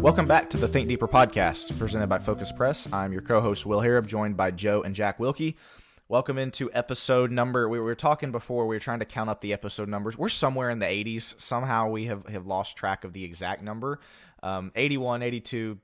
Welcome back to the Think Deeper podcast, presented by Focus Press. I'm your co-host Will Harrop, joined by Joe and Jack Wilkie. Welcome into episode number. We were talking before. We were trying to count up the episode numbers. We're somewhere in the 80s. Somehow we have have lost track of the exact number. Um, 81, 82,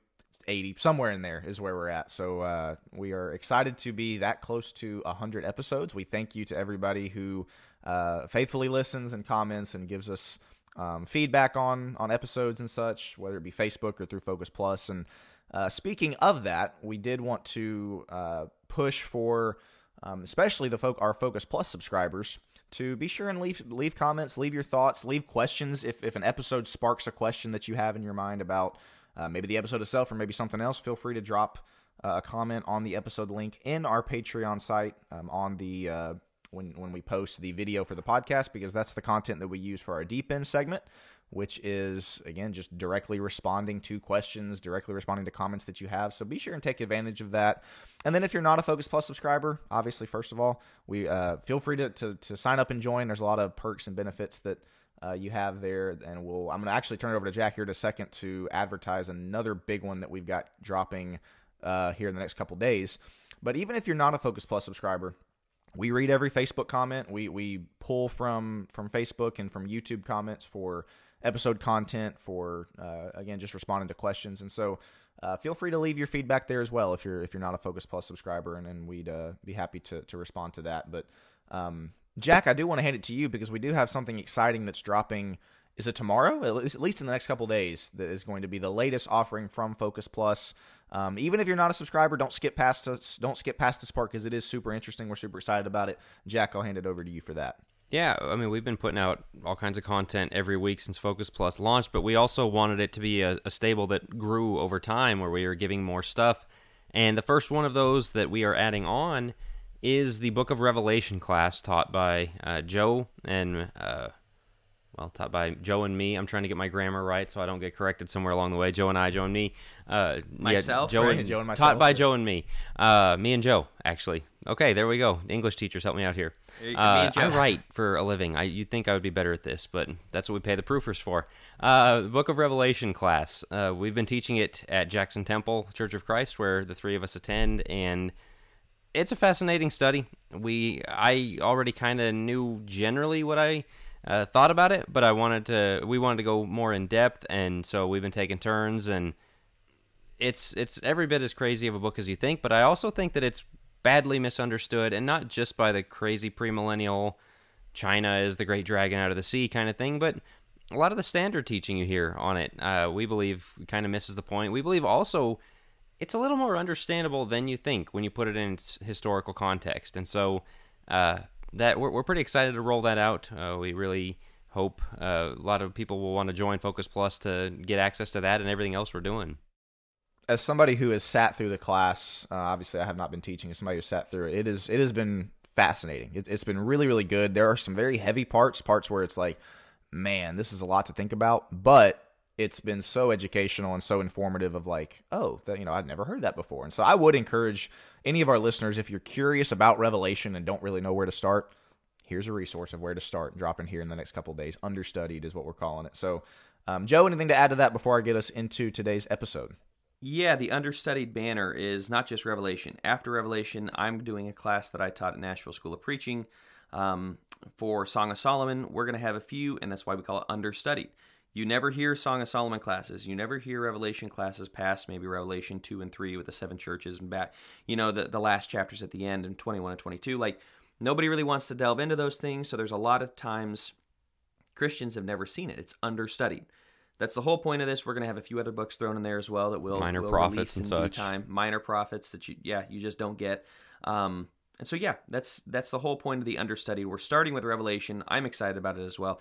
80, somewhere in there is where we're at. So uh, we are excited to be that close to 100 episodes. We thank you to everybody who uh, faithfully listens and comments and gives us um, feedback on on episodes and such, whether it be Facebook or through Focus Plus. And uh, speaking of that, we did want to uh, push for, um, especially the folk our Focus Plus subscribers, to be sure and leave leave comments, leave your thoughts, leave questions. If if an episode sparks a question that you have in your mind about uh, maybe the episode itself or maybe something else, feel free to drop uh, a comment on the episode link in our Patreon site um, on the uh, when when we post the video for the podcast because that's the content that we use for our deep end segment which is again just directly responding to questions directly responding to comments that you have. So be sure and take advantage of that. And then if you're not a focus plus subscriber obviously first of all we uh, feel free to, to, to sign up and join. There's a lot of perks and benefits that uh, you have there. And we'll i'm to actually turn it over to jack here in a second to advertise another big one that we've got dropping uh, here in the next couple days. But even if you're not a focus plus subscriber we read every Facebook comment. We we pull from from Facebook and from YouTube comments for episode content for uh, again just responding to questions. And so uh, feel free to leave your feedback there as well if you're if you're not a Focus Plus subscriber, and, and we'd uh, be happy to to respond to that. But um, Jack, I do want to hand it to you because we do have something exciting that's dropping. Is it tomorrow? At least in the next couple days, that is going to be the latest offering from Focus Plus. Um, even if you're not a subscriber, don't skip past us. Don't skip past this part because it is super interesting. We're super excited about it. Jack, I'll hand it over to you for that. Yeah, I mean, we've been putting out all kinds of content every week since Focus Plus launched, but we also wanted it to be a, a stable that grew over time where we were giving more stuff. And the first one of those that we are adding on is the Book of Revelation class taught by uh, Joe and uh, well, taught by Joe and me. I'm trying to get my grammar right so I don't get corrected somewhere along the way. Joe and I, Joe and me. Uh, myself, yeah, Joe, right? and, Joe and myself. Taught by Joe and me. Uh, me and Joe, actually. Okay, there we go. English teachers, help me out here. Uh, I write for a living. I, you'd think I would be better at this, but that's what we pay the proofers for. Uh, the Book of Revelation class. Uh, we've been teaching it at Jackson Temple Church of Christ, where the three of us attend, and it's a fascinating study. We, I already kind of knew generally what I uh, thought about it, but I wanted to. We wanted to go more in depth, and so we've been taking turns. And it's it's every bit as crazy of a book as you think, but I also think that it's badly misunderstood, and not just by the crazy premillennial China is the great dragon out of the sea kind of thing, but a lot of the standard teaching you hear on it, uh, we believe kind of misses the point. We believe also it's a little more understandable than you think when you put it in its historical context, and so. Uh, that we're, we're pretty excited to roll that out. Uh, we really hope uh, a lot of people will want to join Focus Plus to get access to that and everything else we're doing. As somebody who has sat through the class, uh, obviously I have not been teaching. As somebody who sat through it, it is it has been fascinating. It, it's been really really good. There are some very heavy parts, parts where it's like, man, this is a lot to think about, but it's been so educational and so informative of like, oh, that, you know, I'd never heard that before. And so I would encourage any of our listeners, if you're curious about Revelation and don't really know where to start, here's a resource of where to start. Drop in here in the next couple days. Understudied is what we're calling it. So, um, Joe, anything to add to that before I get us into today's episode? Yeah, the understudied banner is not just Revelation. After Revelation, I'm doing a class that I taught at Nashville School of Preaching um, for Song of Solomon. We're going to have a few, and that's why we call it understudied. You never hear Song of Solomon classes. You never hear Revelation classes past maybe Revelation 2 and 3 with the seven churches and back, you know, the, the last chapters at the end in 21 and 22. Like, nobody really wants to delve into those things. So there's a lot of times Christians have never seen it. It's understudied. That's the whole point of this. We're going to have a few other books thrown in there as well that will minor will prophets in and such. time. Minor prophets that you yeah you just don't get. Um, and so yeah, that's that's the whole point of the understudy. We're starting with Revelation. I'm excited about it as well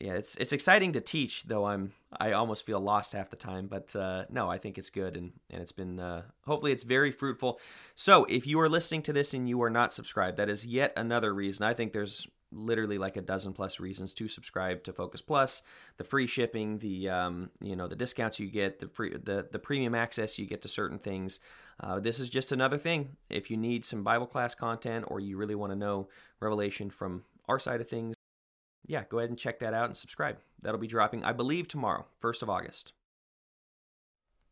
yeah, it's it's exciting to teach, though I'm I almost feel lost half the time. But uh, no, I think it's good, and and it's been uh, hopefully it's very fruitful. So if you are listening to this and you are not subscribed, that is yet another reason. I think there's literally like a dozen plus reasons to subscribe to Focus Plus. The free shipping, the um, you know the discounts you get, the free the the premium access you get to certain things. Uh, this is just another thing. If you need some Bible class content or you really want to know Revelation from our side of things yeah, go ahead and check that out and subscribe. That'll be dropping, I believe, tomorrow, 1st of August.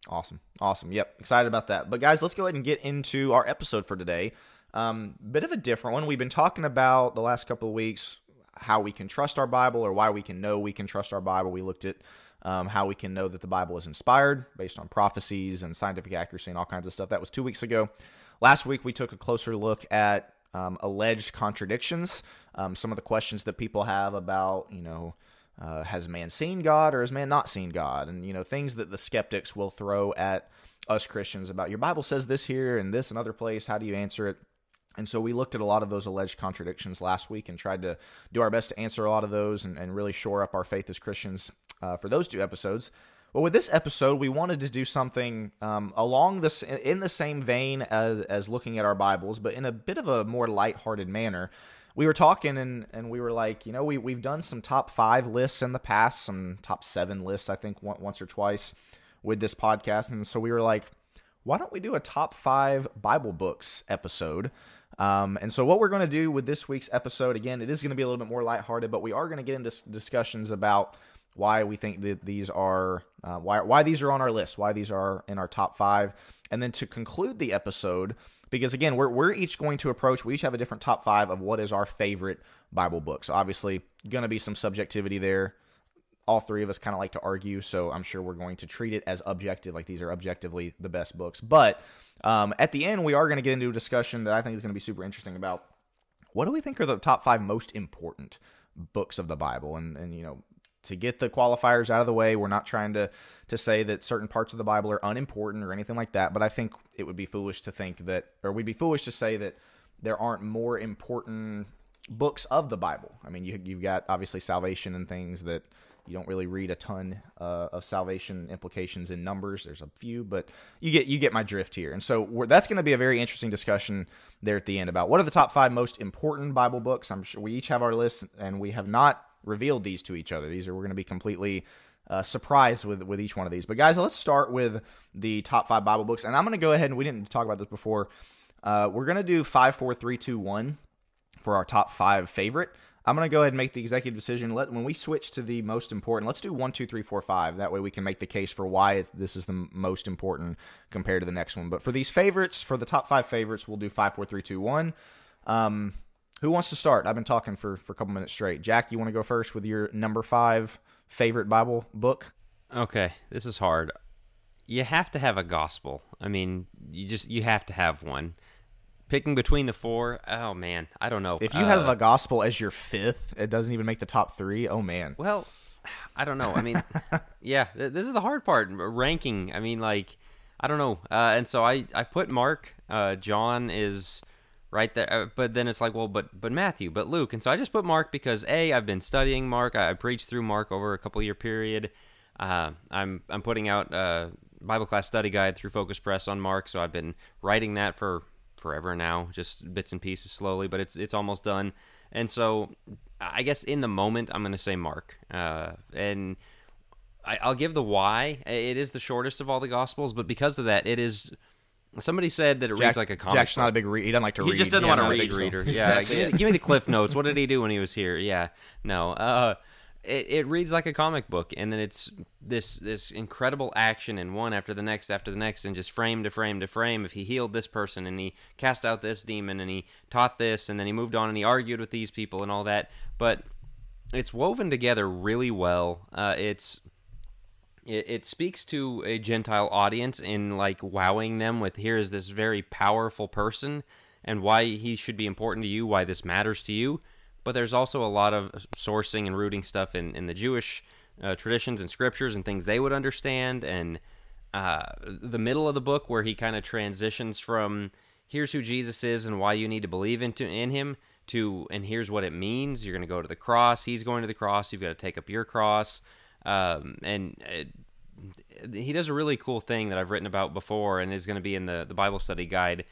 Awesome. Awesome. Yep. Excited about that. But guys, let's go ahead and get into our episode for today. Um, bit of a different one. We've been talking about the last couple of weeks how we can trust our Bible or why we can know we can trust our Bible. We looked at um, how we can know that the Bible is inspired based on prophecies and scientific accuracy and all kinds of stuff. That was two weeks ago. Last week, we took a closer look at um, alleged contradictions, um, some of the questions that people have about, you know, uh, has man seen God or has man not seen God? And, you know, things that the skeptics will throw at us Christians about your Bible says this here and this another place. How do you answer it? And so we looked at a lot of those alleged contradictions last week and tried to do our best to answer a lot of those and, and really shore up our faith as Christians uh, for those two episodes. Well, with this episode, we wanted to do something um, along this in the same vein as as looking at our Bibles, but in a bit of a more lighthearted manner we were talking and, and we were like, you know, we, we've done some top five lists in the past, some top seven lists, I think, once or twice with this podcast. And so we were like, why don't we do a top five Bible books episode? Um, and so what we're going to do with this week's episode, again, it is going to be a little bit more lighthearted, but we are going to get into discussions about why we think that these are uh, why why these are on our list, why these are in our top five, and then to conclude the episode, because again, we're we're each going to approach. We each have a different top five of what is our favorite Bible book. So obviously, going to be some subjectivity there. All three of us kind of like to argue, so I'm sure we're going to treat it as objective, like these are objectively the best books. But um, at the end, we are going to get into a discussion that I think is going to be super interesting about what do we think are the top five most important books of the Bible, and and you know to get the qualifiers out of the way. We're not trying to to say that certain parts of the Bible are unimportant or anything like that, but I think it would be foolish to think that or we'd be foolish to say that there aren't more important books of the Bible. I mean, you you've got obviously salvation and things that you don't really read a ton uh, of salvation implications in numbers. There's a few, but you get you get my drift here. And so that's going to be a very interesting discussion there at the end about what are the top five most important Bible books. I'm sure we each have our list, and we have not revealed these to each other. These are we're going to be completely uh, surprised with with each one of these. But guys, let's start with the top five Bible books, and I'm going to go ahead and we didn't talk about this before. Uh, we're going to do five, four, three, two, one for our top five favorite. I'm going to go ahead and make the executive decision. Let when we switch to the most important, let's do one, two, three, four, five. That way we can make the case for why this is the most important compared to the next one. But for these favorites, for the top five favorites, we'll do five, four, three, two, one. Um, who wants to start? I've been talking for, for a couple minutes straight. Jack, you want to go first with your number five favorite Bible book? Okay, this is hard. You have to have a gospel. I mean, you just you have to have one. Picking between the four, oh man, I don't know. If you uh, have a gospel as your fifth, it doesn't even make the top three. Oh man. Well, I don't know. I mean, yeah, this is the hard part. Ranking. I mean, like, I don't know. Uh, and so I I put Mark. Uh, John is right there. Uh, but then it's like, well, but but Matthew, but Luke, and so I just put Mark because a I've been studying Mark. I, I preached through Mark over a couple year period. Uh, I'm I'm putting out a Bible class study guide through Focus Press on Mark, so I've been writing that for forever now, just bits and pieces slowly, but it's it's almost done. And so I guess in the moment I'm going to say Mark, uh, and I, I'll give the why. It is the shortest of all the Gospels, but because of that, it is Somebody said that it Jack, reads like a comic. Jack's book. not a big read. He doesn't like to he read. He just doesn't want to read. Big reader. Yeah, give, me, give, me the cliff notes. What did he do when he was here? Yeah, no. Uh, it, it reads like a comic book, and then it's this this incredible action and one after the next after the next, and just frame to frame to frame. If he healed this person, and he cast out this demon, and he taught this, and then he moved on and he argued with these people and all that, but it's woven together really well. Uh, it's it, it speaks to a Gentile audience in like wowing them with here is this very powerful person and why he should be important to you, why this matters to you. But there's also a lot of sourcing and rooting stuff in, in the Jewish uh, traditions and scriptures and things they would understand. And uh, the middle of the book, where he kind of transitions from here's who Jesus is and why you need to believe into in him to and here's what it means. You're going to go to the cross. He's going to the cross. You've got to take up your cross. Um, and it, he does a really cool thing that I've written about before and is going to be in the, the Bible study guide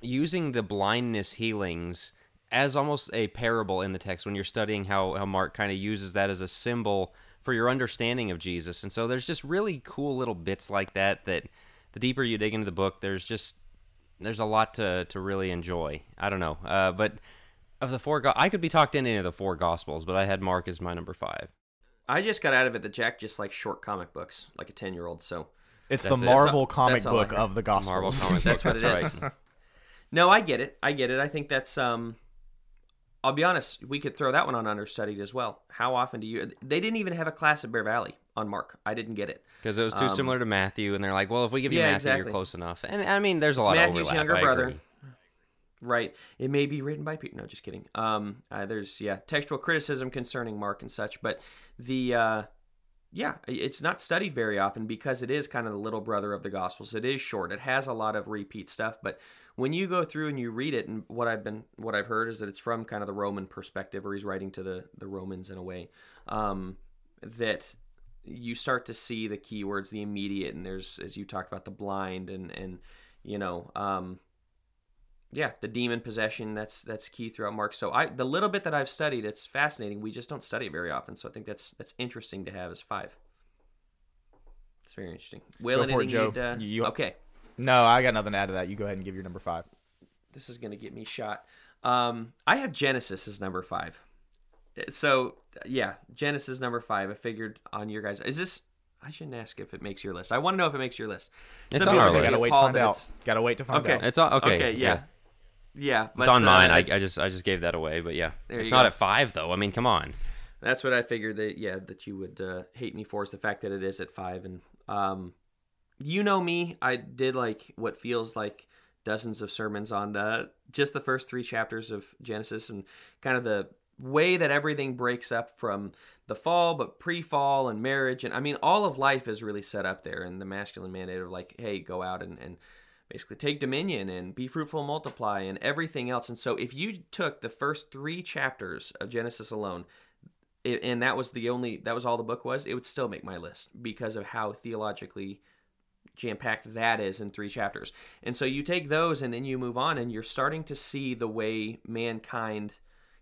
using the blindness healings as almost a parable in the text when you're studying how, how Mark kind of uses that as a symbol for your understanding of Jesus. And so there's just really cool little bits like that that the deeper you dig into the book, there's just there's a lot to, to really enjoy. I don't know. Uh, but of the four, go- I could be talked into any of the four gospels, but I had Mark as my number five. I just got out of it that Jack just likes short comic books, like a ten year old. So It's the That's it. Marvel all- comic all book of the Gospels. Marvel comic That's book, what it is. right. No, I get it. I get it. I think that's um I'll be honest, we could throw that one on understudied as well. How often do you they didn't even have a class at Bear Valley on Mark. I didn't get it. Because it was too Um, similar to Matthew, and they're like, well, if we give you Yeah, Matthew, exactly. you're close enough. And I mean, there's a It's lot Matthew's of overlap. younger I brother. Right. It may be written by people. No, just kidding. Um, uh, there's yeah textual criticism concerning Mark and such, but the uh, yeah, it's not studied very often because it is kind of the little brother of the Gospels. It is short. It has a lot of repeat stuff, but when you go through and you read it, and what I've been what I've heard is that it's from kind of the Roman perspective, or he's writing to the the Romans in a way. Um, that you start to see the keywords, the immediate, and there's as you talked about the blind and and you know um, yeah, the demon possession that's that's key throughout Mark. So I the little bit that I've studied, it's fascinating. We just don't study it very often, so I think that's that's interesting to have as five. It's very interesting. Will Go for it, Joe. you'd, uh, You- okay, No, I got nothing to add to that. You go ahead and give your number five. this is gonna get me shot. Um, I have Genesis as number five. So yeah, Genesis number five. I figured on your guys. Is this? I shouldn't ask if it makes your list. I want to know if it makes your list. It's Some on people our list. gonna Gotta wait to call find that out. Gotta wait to find Okay. out. It's all, okay. Okay, yeah. Yeah, Yeah, it's on mine. uh, I, I just I just gave that away, but yeah, it's not go. at five though. I mean, come on. That's what I figured that yeah that you would uh, hate me for is the fact that it is at five and um, you know me I did like what feels like dozens of sermons on uh, just the first three chapters of Genesis and kind of the way that everything breaks up from the fall but pre-fall and marriage and I mean all of life is really set up there and the masculine mandate of like hey go out and, and basically take dominion and be fruitful and multiply and everything else. And so if you took the first three chapters of Genesis alone and that was the only that was all the book was it would still make my list because of how theologically jam packed that is in three chapters. And so you take those and then you move on and you're starting to see the way mankind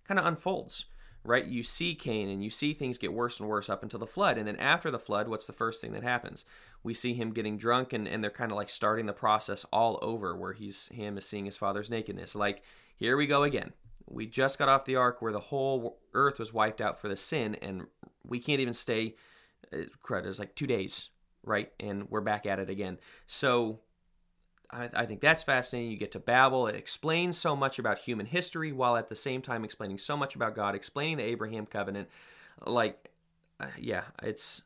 kind of unfolds right? You see cain and you see things get worse and worse up until the flood. And then after the flood what's the first thing that happens we see him getting drunk and, and they're kind of like starting the process all over where he's him is seeing his father's nakedness. Like here we go again. We just got off the ark where the whole earth was wiped out for the sin and we can't even stay uh, crud it's like two days right? And we're back at it again. So I, I think that's fascinating. You get to babel it explains so much about human history while at the same time explaining so much about god explaining the abraham covenant. Like uh, yeah it's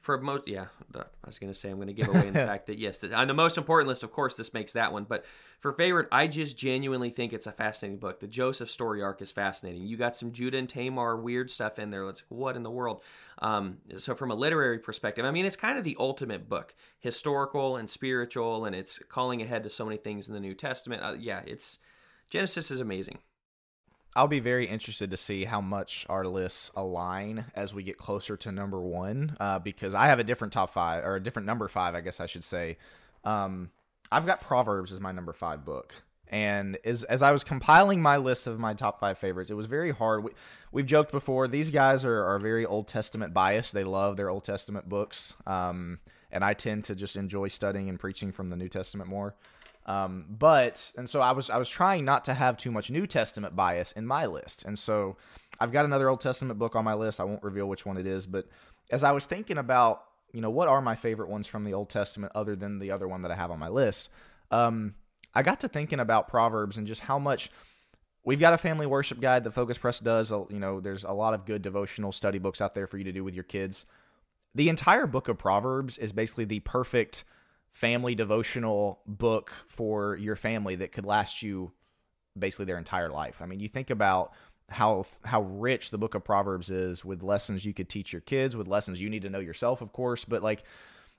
for most yeah i was going to say i'm going to give away in the fact that yes the, on the most important list of course this makes that one but for favorite i just genuinely think it's a fascinating book. The joseph story arc is fascinating. You got some judah and tamar weird stuff in there. It's like what in the world? Um, so from a literary perspective i mean it's kind of the ultimate book historical and spiritual and it's calling ahead to so many things in the new testament. Uh, yeah it's genesis is amazing I'll be very interested to see how much our lists align as we get closer to number one, uh, because I have a different top five or a different number five, I guess I should say. Um, I've got Proverbs as my number five book, and as as I was compiling my list of my top five favorites, it was very hard. We, we've joked before; these guys are, are very Old Testament biased. They love their Old Testament books, um, and I tend to just enjoy studying and preaching from the New Testament more. Um, but and so I was I was trying not to have too much New Testament bias in my list, and so I've got another Old Testament book on my list. I won't reveal which one it is, but as I was thinking about you know what are my favorite ones from the Old Testament other than the other one that I have on my list, um, I got to thinking about Proverbs and just how much we've got a family worship guide that Focus Press does. uh, You know, there's a lot of good devotional study books out there for you to do with your kids. The entire book of Proverbs is basically the perfect family devotional book for your family that could last you basically their entire life. I mean, you think about how how rich the book of Proverbs is with lessons you could teach your kids, with lessons you need to know yourself, of course, but like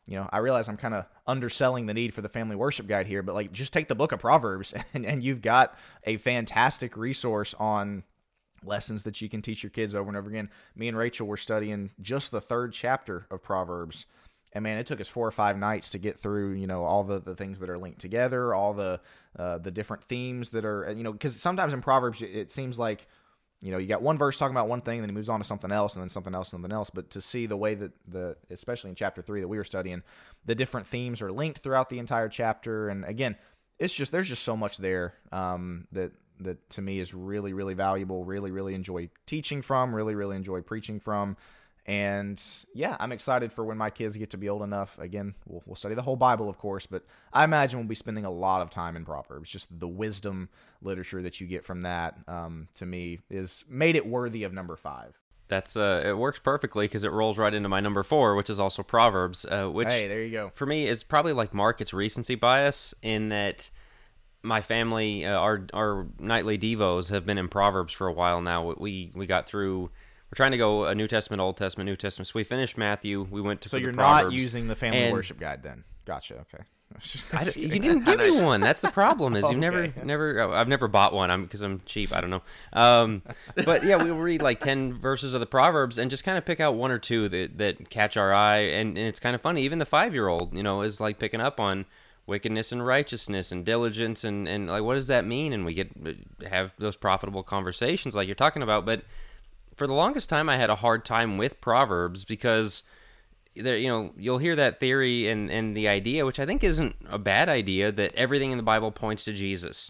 you know, I realize I'm kind of underselling the need for the family worship guide here, but like just take the book of Proverbs and, and you've got a fantastic resource on lessons that you can teach your kids over and over again. Me and Rachel were studying just the third chapter of Proverbs. And man, it took us four or five nights to get through, you know, all the, the things that are linked together, all the uh, the different themes that are, you know, because sometimes in Proverbs it, seems like, you know, you got one verse talking about one thing, and then he moves on to something else, and then something else, something else. But to see the way that the, especially in chapter three that we were studying, the different themes are linked throughout the entire chapter, and again, it's just there's just so much there um, that that to me is really really valuable. Really really enjoy teaching from. Really really enjoy preaching from. And yeah, I'm excited for when my kids get to be old enough. Again, we'll, we'll study the whole Bible, of course, but I imagine we'll be spending a lot of time in Proverbs. Just the wisdom literature that you get from that, um, to me, is made it worthy of number five. That's uh, it works perfectly because it rolls right into my number four, which is also Proverbs. Uh, which hey, there you go. For me, is probably like Mark. It's recency bias in that my family, uh, our our nightly devos have been in Proverbs for a while now. We we got through we're trying to go a New Testament, Old Testament, New Testament. So we finished Matthew. We went to so you're not using the family and worship guide then. Gotcha. Okay. Just, I, you didn't give me one. That's the problem. Is you okay. never, never. Oh, I've never bought one. I'm because I'm cheap. I don't know. Um, but yeah, we will read like ten verses of the Proverbs and just kind of pick out one or two that that catch our eye, and, and it's kind of funny. Even the five year old, you know, is like picking up on wickedness and righteousness and diligence and and like what does that mean? And we get have those profitable conversations like you're talking about, but for the longest time I had a hard time with proverbs because there you know you'll hear that theory and and the idea which I think isn't a bad idea that everything in the Bible points to Jesus.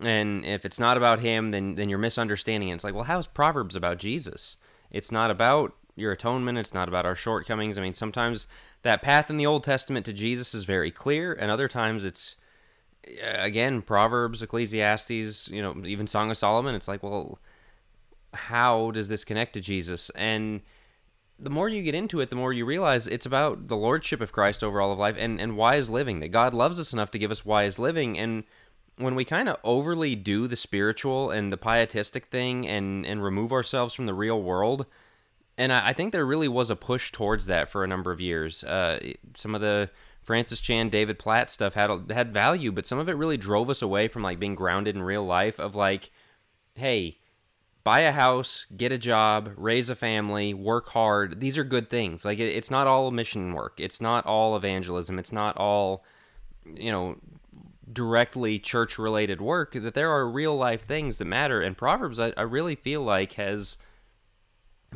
And if it's not about him then then you're misunderstanding it. It's like, well, how's proverbs about Jesus? It's not about your atonement, it's not about our shortcomings. I mean, sometimes that path in the Old Testament to Jesus is very clear and other times it's uh, again proverbs ecclesiastes you know even song of solomon it's like well how does this connect to Jesus? And the more you get into it, the more you realize it's about the lordship of Christ over all of life and, and wise living, that God loves us enough to give us wise living. And when we kind of overly do the spiritual and the pietistic thing and, and remove ourselves from the real world, and I, I think there really was a push towards that for a number of years. Uh, some of the Francis Chan, David Platt stuff had had value, but some of it really drove us away from like being grounded in real life. Of like, hey, buy a house, get a job, raise a family, work hard. These are good things. Like it, it's not all mission work. It's not all evangelism. It's not all you know directly church related work. That there are real life things that matter. And Proverbs, I, I really feel like has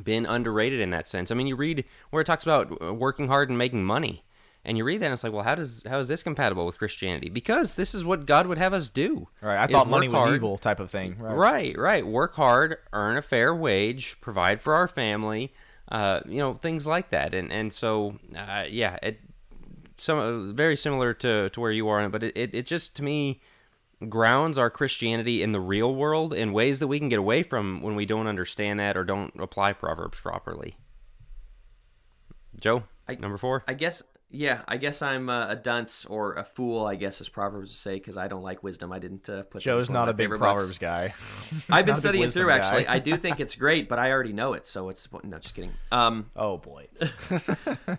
been underrated in that sense. I mean, you read where it talks about uh, working hard and making money and you read that and it's like well how does how is this compatible with christianity? Because this is what god would have us do. Right i thought money was hard. evil type of thing right. right right. Work hard earn a fair wage provide for our family uh, you know things like that. And and so uh, yeah it some very similar to to where you are but it, it, it just to me grounds our christianity in the real world in ways that we can get away from when we don't understand that or don't apply proverbs properly. Joe I, number four. I guess yeah, I guess I'm uh, a dunce or a fool. I guess as Proverbs would say, because I don't like wisdom. I didn't uh, put. Joe's not a big Proverbs books. guy. I've been studying through guy. actually. I do think it's great, but I already know it, so it's no, just kidding. Um, oh boy.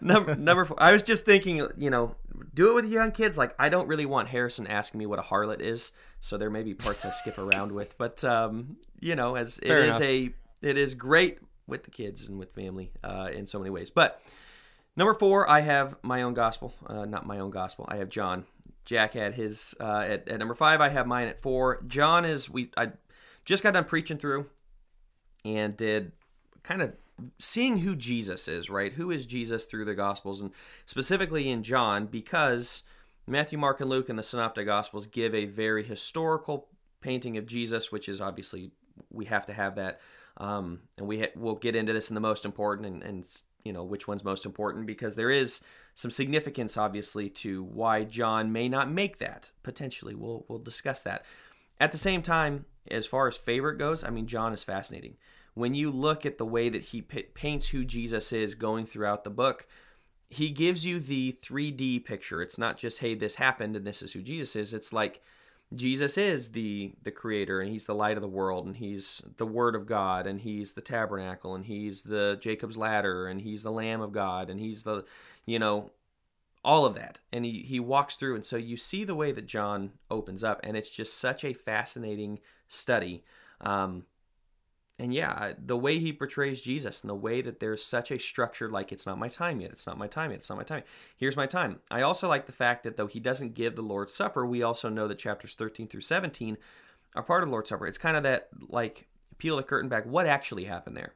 number number four. I was just thinking, you know, do it with young kids. Like I don't really want Harrison asking me what a harlot is, so there may be parts I skip around with. But um, you know, as Fair it enough. is a, it is great with the kids and with family uh, in so many ways, but. Number four, I have my own gospel. Uh, not my own gospel. I have John. Jack had his uh, at, at number five. I have mine at four. John is we. I just got done preaching through, and did kind of seeing who Jesus is. Right, who is Jesus through the Gospels, and specifically in John, because Matthew, Mark, and Luke and the Synoptic Gospels give a very historical painting of Jesus, which is obviously we have to have that. Um, and we ha- we'll get into this in the most important and, and you know which one's most important because there is some significance obviously to why John may not make that potentially. We'll we'll discuss that. At the same time as far as favorite goes I mean John is fascinating. When you look at the way that he p- paints who Jesus is going throughout the book he gives you the 3D picture. It's not just hey this happened and this is who Jesus is. It's like Jesus is the the creator and he's the light of the world and he's the word of God and he's the tabernacle and he's the Jacob's ladder and he's the lamb of God and he's the you know all of that. And he he walks through and so you see the way that John opens up and it's just such a fascinating study. Um, and yeah, the way he portrays Jesus and the way that there's such a structure like it's not my time yet, it's not my time yet, it's not my time. Here's my time. I also like the fact that though he doesn't give the Lord's Supper, we also know that chapters 13 through 17 are part of the Lord's Supper. It's kind of that like peel the curtain back. What actually happened there?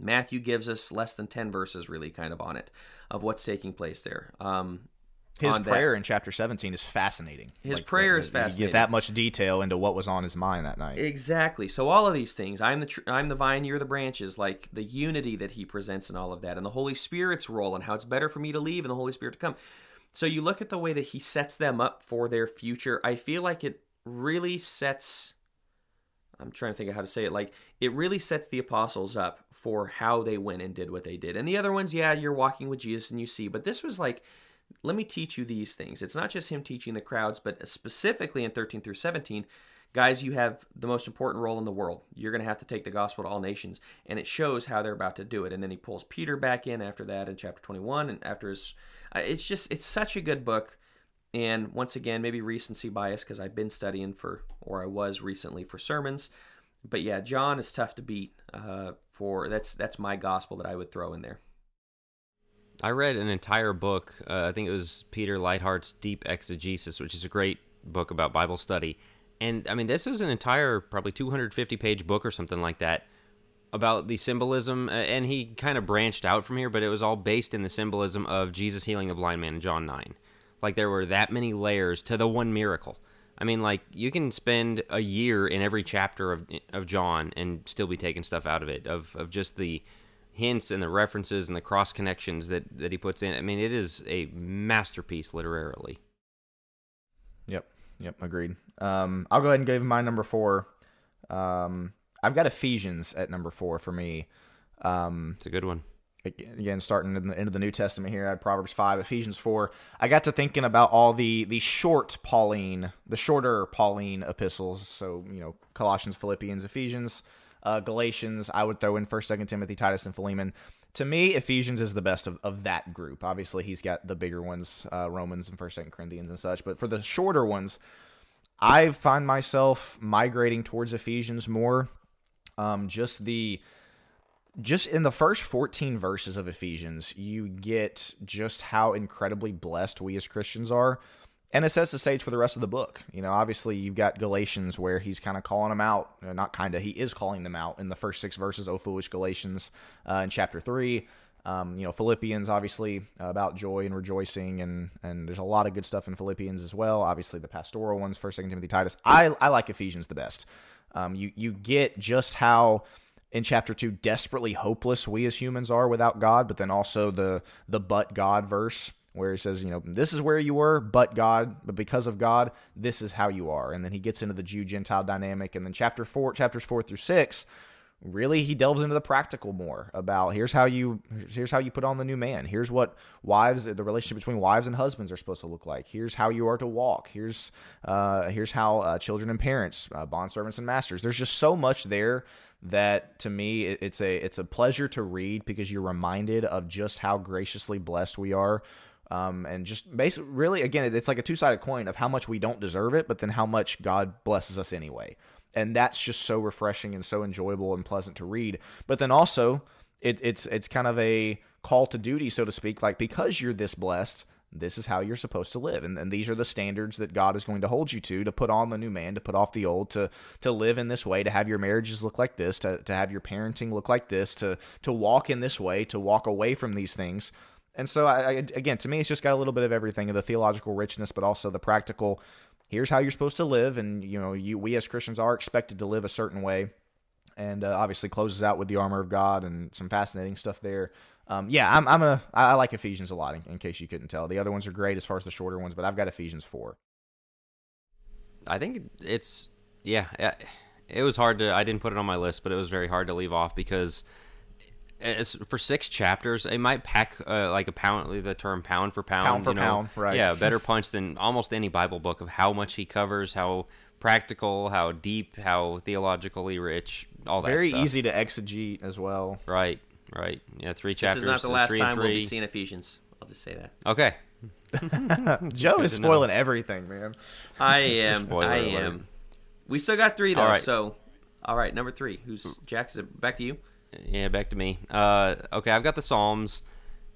Matthew gives us less than 10 verses really kind of on it of what's taking place there. Um, his prayer that. in chapter 17 is fascinating. His like, prayer the, is fascinating. You get that much detail into what was on his mind that night. Exactly. So all of these things, I'm the tr- I'm the vine, you're the branches, like the unity that he presents and all of that, and the Holy Spirit's role and how it's better for me to leave and the Holy Spirit to come. So you look at the way that he sets them up for their future. I feel like it really sets I'm trying to think of how to say it. Like it really sets the apostles up for how they went and did what they did. And the other ones, yeah, you're walking with Jesus and you see, but this was like let me teach you these things. It's not just him teaching the crowds, but specifically in 13 through 17, guys, you have the most important role in the world. You're going to have to take the gospel to all nations. And it shows how they're about to do it. And then he pulls Peter back in after that in chapter 21. And after his, it's just, it's such a good book. And once again, maybe recency bias because I've been studying for, or I was recently for sermons. But yeah, John is tough to beat. Uh, for that's that's my gospel that I would throw in there. I read an entire book. Uh, I think it was Peter Leithart's Deep Exegesis, which is a great book about Bible study. And I mean, this was an entire, probably 250 page book or something like that about the symbolism. And he kind of branched out from here, but it was all based in the symbolism of Jesus healing the blind man in John 9. Like there were that many layers to the one miracle. I mean, like you can spend a year in every chapter of of John and still be taking stuff out of it of of just the hints and the references and the cross connections that, that he puts in. I mean, it is a masterpiece literarily. Yep. Yep. Agreed. Um, I'll go ahead and give my number four. Um, I've got Ephesians at number four for me. Um, it's a good one. Again, starting in the end of the New Testament here, I had Proverbs five, Ephesians four. I got to thinking about all the the short Pauline, the shorter Pauline epistles. So you know, Colossians, Philippians, Ephesians, uh, Galatians, I would throw in First, Second Timothy, Titus, and Philemon. To me, Ephesians is the best of, of that group. Obviously, he's got the bigger ones, uh, Romans and First, Second Corinthians and such. But for the shorter ones, I find myself migrating towards Ephesians more. Um, just the just in the first 14 verses of Ephesians, you get just how incredibly blessed we as Christians are and it sets the stage for the rest of the book. You know, obviously you've got Galatians where he's kind of calling them out, not kind of, he is calling them out in the first six verses. Oh, foolish Galatians, uh, in chapter three. Um, you know, Philippians obviously uh, about joy and rejoicing, and and there's a lot of good stuff in Philippians as well. Obviously the pastoral ones, First, Second Timothy, Titus. I I like Ephesians the best. Um, you you get just how in chapter two desperately hopeless we as humans are without God, but then also the the but God verse where he says, you know, this is where you were, but God, but because of God, this is how you are. And then he gets into the Jew Gentile dynamic. And then chapter four, chapters four through six, really he delves into the practical more about here's how you here's how you put on the new man. Here's what wives the relationship between wives and husbands are supposed to look like. Here's how you are to walk. Here's uh, here's how uh, children and parents, uh, bond servants and masters. There's just so much there that to me it's a it's a pleasure to read because you're reminded of just how graciously blessed we are um, and just basically, really, again, it's like a two sided coin of how much we don't deserve it, but then how much God blesses us anyway. And that's just so refreshing and so enjoyable and pleasant to read. But then also, it, it's it's kind of a call to duty, so to speak. Like because you're this blessed, this is how you're supposed to live, and, and these are the standards that God is going to hold you to to put on the new man, to put off the old, to to live in this way, to have your marriages look like this, to to have your parenting look like this, to to walk in this way, to walk away from these things and so, I, I, again, to me, it's just got a little bit of everything of the theological richness, but also the practical. Here's how you're supposed to live, and you know, you we as Christians are expected to live a certain way, and uh, obviously closes out with the armor of God and some fascinating stuff there. Um, yeah, I'm I'm a I like Ephesians a lot. In, in case you couldn't tell, the other ones are great as far as the shorter ones, but I've got Ephesians four. I think it's yeah. It was hard to. I didn't put it on my list, but it was very hard to leave off because as for six chapters, it might pack uh, like a pound, the term pound for pound, pound for you know, pound, right? Yeah, better punch than almost any Bible book of how much he covers, how practical, how deep, how theologically rich, all that. Very stuff. easy to exegete as well. Right, right. Yeah, three chapters. This is not the last time we'll be seeing Ephesians. I'll just say that. Okay. Joe is spoiling everything, man. I am. I am. We still got three though. All right. So, all right, number three. Who's Jackson? Back to you. Yeah, back to me. Uh, okay, I've got the Psalms,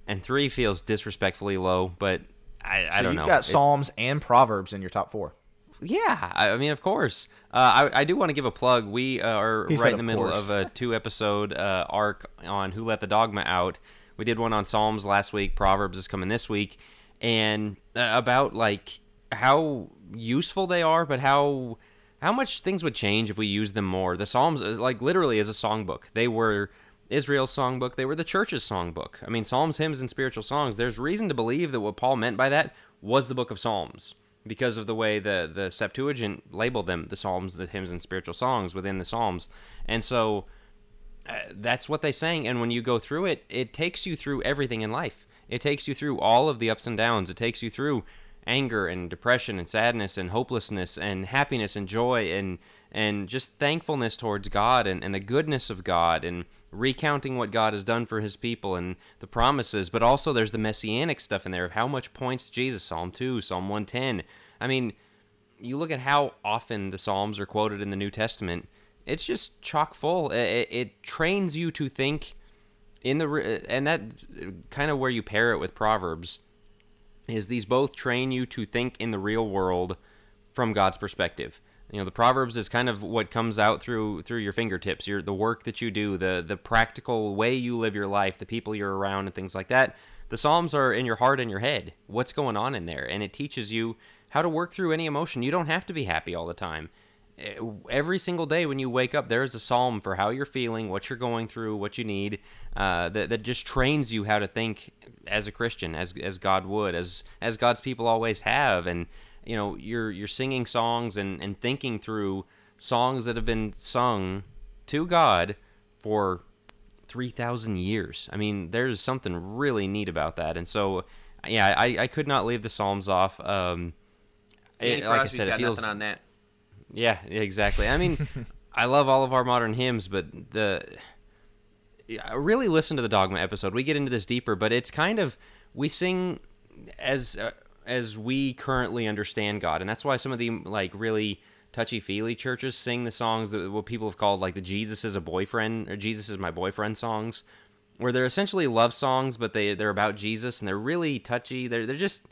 and three feels disrespectfully low, but I, I don't know. You've got Psalms and Proverbs in your top four. Yeah, I mean, of course. Uh, I, I do want to give a plug. We uh, are he right in the middle course. of a two episode uh, arc on Who Let the Dogma Out. We did one on Psalms last week. Proverbs is coming this week. and uh, about like how useful they are, but how how much things would change if we used them more. The Psalms, like literally, is a songbook, they were Israel's songbook. They were the church's songbook. I mean, Psalms, hymns, and spiritual songs. There's reason to believe that what Paul meant by that was the book of Psalms because of the way the the Septuagint labeled them, the Psalms, the hymns, and spiritual songs within the Psalms, and so. Uh, that's what they sang and when you go through it it takes you through everything in life it takes you through all of the ups and downs it takes you through anger and depression and sadness and hopelessness and happiness and joy and and just thankfulness towards God and, and the goodness of God and recounting what God has done for his people and the promises, but also there's the messianic stuff in there of how much points Jesus, Psalm 2, Psalm 110. I mean, you look at how often the Psalms are quoted in the New Testament, it's just chock full. It, it trains you to think in the and that's kind of where you pair it with Proverbs is these both train you to think in the real world from God's perspective. You know, the Proverbs is kind of what comes out through through your fingertips, your the work that you do, the the practical way you live your life, the people you're around and things like that. The Psalms are in your heart and your head. What's going on in there? And it teaches you how to work through any emotion. You don't have to be happy all the time. Eh, every single day when you wake up, there's a psalm for how you're feeling, what you're going through, what you need. Uh, that that just trains you how to think as a Christian, as as God would, as as God's people always have. And you know, you're you're singing songs and and thinking through songs that have been sung to God for three thousand years. I mean, there's something really neat about that. And so, yeah, I I could not leave the Psalms off. Um, it, like I said, it feels on that yeah, exactly. I mean, I love all of our modern hymns, but the really listen to the Dogma episode. We get into this deeper, but it's kind of we sing as uh, as we currently understand God, and that's why some of the like really touchy feely churches sing the songs that what people have called like the Jesus is a boyfriend or Jesus is my boyfriend songs, where they're essentially love songs, but they they're about Jesus and they're really touchy. They're they're just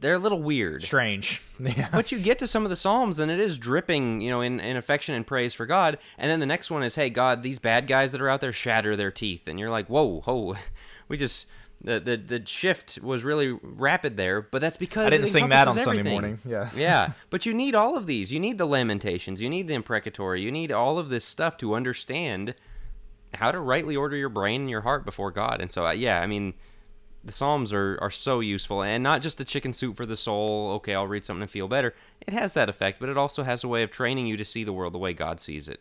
they're a little weird. Strange. Yeah. But you get to some of the Psalms and it is dripping, you know, in, in affection and praise for God. And then the next one is, hey, God, these bad guys that are out there shatter their teeth. And you're like, whoa, whoa. We just. The, the the shift was really rapid there, but that's because I didn't sing that on everything. Sunday morning. Yeah, yeah. But you need all of these. You need the lamentations. You need the imprecatory. You need all of this stuff to understand how to rightly order your brain and your heart before God. And so, uh, yeah, I mean, the Psalms are, are so useful and not just a chicken soup for the soul. Okay, I'll read something to feel better. It has that effect, but it also has a way of training you to see the world the way God sees it.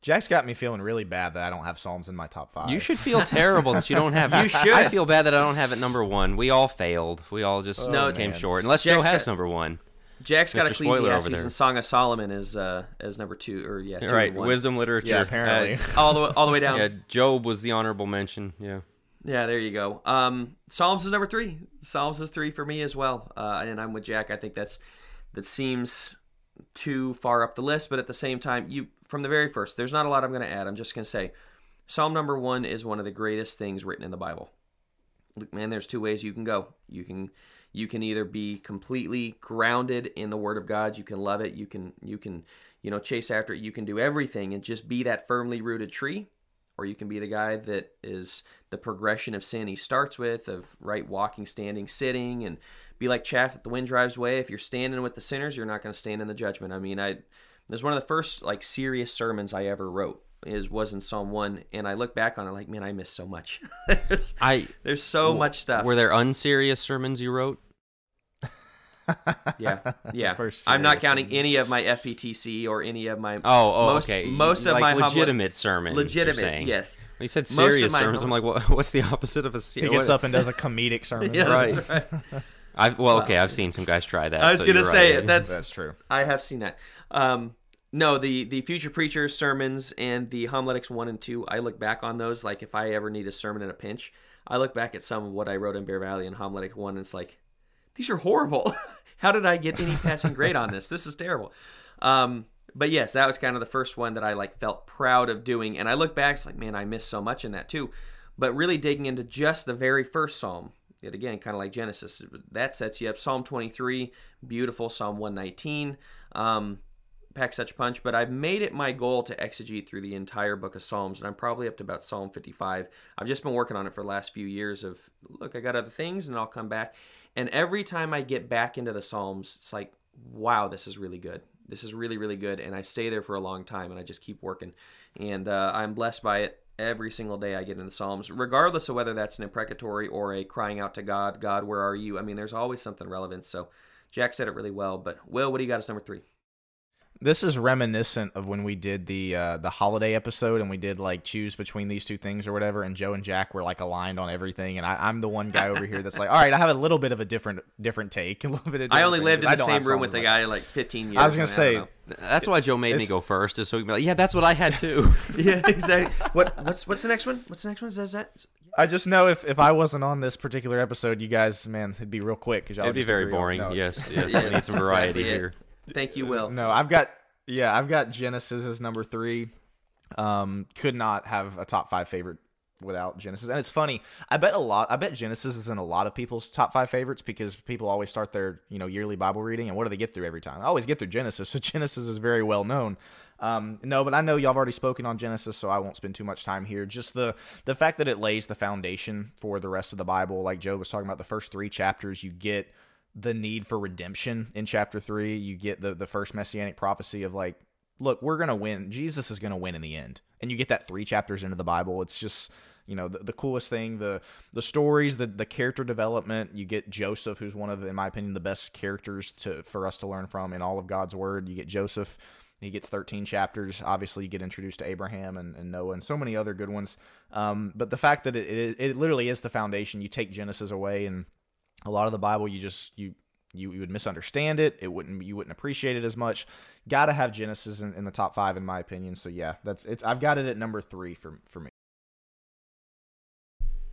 Jack's got me feeling really bad that I don't have Psalms in my top five. You should feel terrible that you don't have. you should. I feel bad that I don't have it number one. We all failed. We all just oh, came man. short. Unless Jack's Joe has got, number one. Jack's got Ecclesiastes and Song of Solomon as uh, as number two or yeah, two right. Wisdom literature. Yeah, apparently uh, all the way, all the way down. Yeah, Job was the honorable mention. Yeah. Yeah, there you go. Um, Psalms is number three. Psalms is three for me as well, uh, and I'm with Jack. I think that's that seems too far up the list, but at the same time, you from the very first, there's not a lot I'm going to add. I'm just going to say, Psalm number one is one of the greatest things written in the Bible. Look, man, there's two ways you can go. You can you can either be completely grounded in the Word of God. You can love it. You can you can you know chase after it. You can do everything and just be that firmly rooted tree or you can be the guy that is the progression of sin he starts with of right walking standing sitting and be like chaff that the wind drives away. If you're standing with the sinners you're not going to stand in the judgment. I mean i there's one of the first like serious sermons i ever wrote is was in psalm 1 and i look back on it like man i missed so much. There's, i there's so much stuff. were there unserious sermons you wrote yeah, yeah. I'm not counting any of my FPTC or any of my. Oh, oh, most, okay. Most of like my legitimate sermons. Legitimate, yes. When you said serious sermons, I'm like, what, what's the opposite of a serious? He gets up and does a comedic sermon. yeah, right. right. i well, okay, I've seen some guys try that. I was so gonna say right. that's that's true. I have seen that. Um, no, the the future preachers sermons and the homiletics one and two. I look back on those like if I ever need a sermon in a pinch, I look back at some of what I wrote in Bear Valley and homiletic one, and it's like these are horrible. How did I get any passing grade on this? This is terrible. Um, but yes, that was kind of the first one that I like felt proud of doing. And I look back, it's like, man, I missed so much in that too. But really digging into just the very first psalm, yet again, kind of like Genesis, that sets you up. Psalm 23, beautiful. Psalm 119, um, pack such punch. But I've made it my goal to exegete through the entire book of Psalms, and I'm probably up to about Psalm 55. I've just been working on it for the last few years. Of look, I got other things, and I'll come back. And every time I get back into the Psalms, it's like, wow, this is really good. This is really, really good. And I stay there for a long time and I just keep working. And uh, I'm blessed by it every single day I get in the Psalms, regardless of whether that's an imprecatory or a crying out to God, God, where are you? I mean, there's always something relevant. So Jack said it really well. But Will, what do you got as number three? This is reminiscent of when we did the uh, the holiday episode and we did like choose between these two things or whatever, and Joe and Jack were like aligned on everything, and I, am the one guy over here that's like, all right, I have a little bit of a different different take, a little bit. Of I only lived in the same room with the guy like 15 years. I was gonna say that's why Joe made me go first, is so he can be like, yeah, that's what I had too. yeah, exactly. What what's what's the next one? What's the next one? Is that? I just know if, if I wasn't on this particular episode, you guys, man, it'd be real quick because it'd be very boring. Yes, yes, yeah, we need some variety exactly here. Thank you, Will. No, I've got yeah, I've got Genesis as number three. Um, could not have a top five favorite without Genesis. And it's funny. I bet a lot. I bet Genesis is in a lot of people's top five favorites because people always start their you know yearly Bible reading, and what do they get through every time? I always get through Genesis. So Genesis is very well known. Um, no, but I know y'all have already spoken on Genesis, so I won't spend too much time here. Just the the fact that it lays the foundation for the rest of the Bible. Like Joe was talking about, the first three chapters, you get the need for redemption in chapter three. You get the the first messianic prophecy of like, look, we're gonna win. Jesus is gonna win in the end, and you get that three chapters into the Bible. It's just you know the, the coolest thing the the stories the the character development. You get joseph who's one of in my opinion the best characters to for us to learn from in all of god's word. You get joseph. He gets 13 chapters. Obviously you get introduced to abraham and, and noah and so many other good ones. Um, but the fact that it, it, it literally is the foundation. You take genesis away and a lot of the Bible you just you you, you would misunderstand it. It wouldn't you wouldn't appreciate it as much. Got to have Genesis in, in, the top five in my opinion. So yeah, that's it's. I've got it at number three for for me.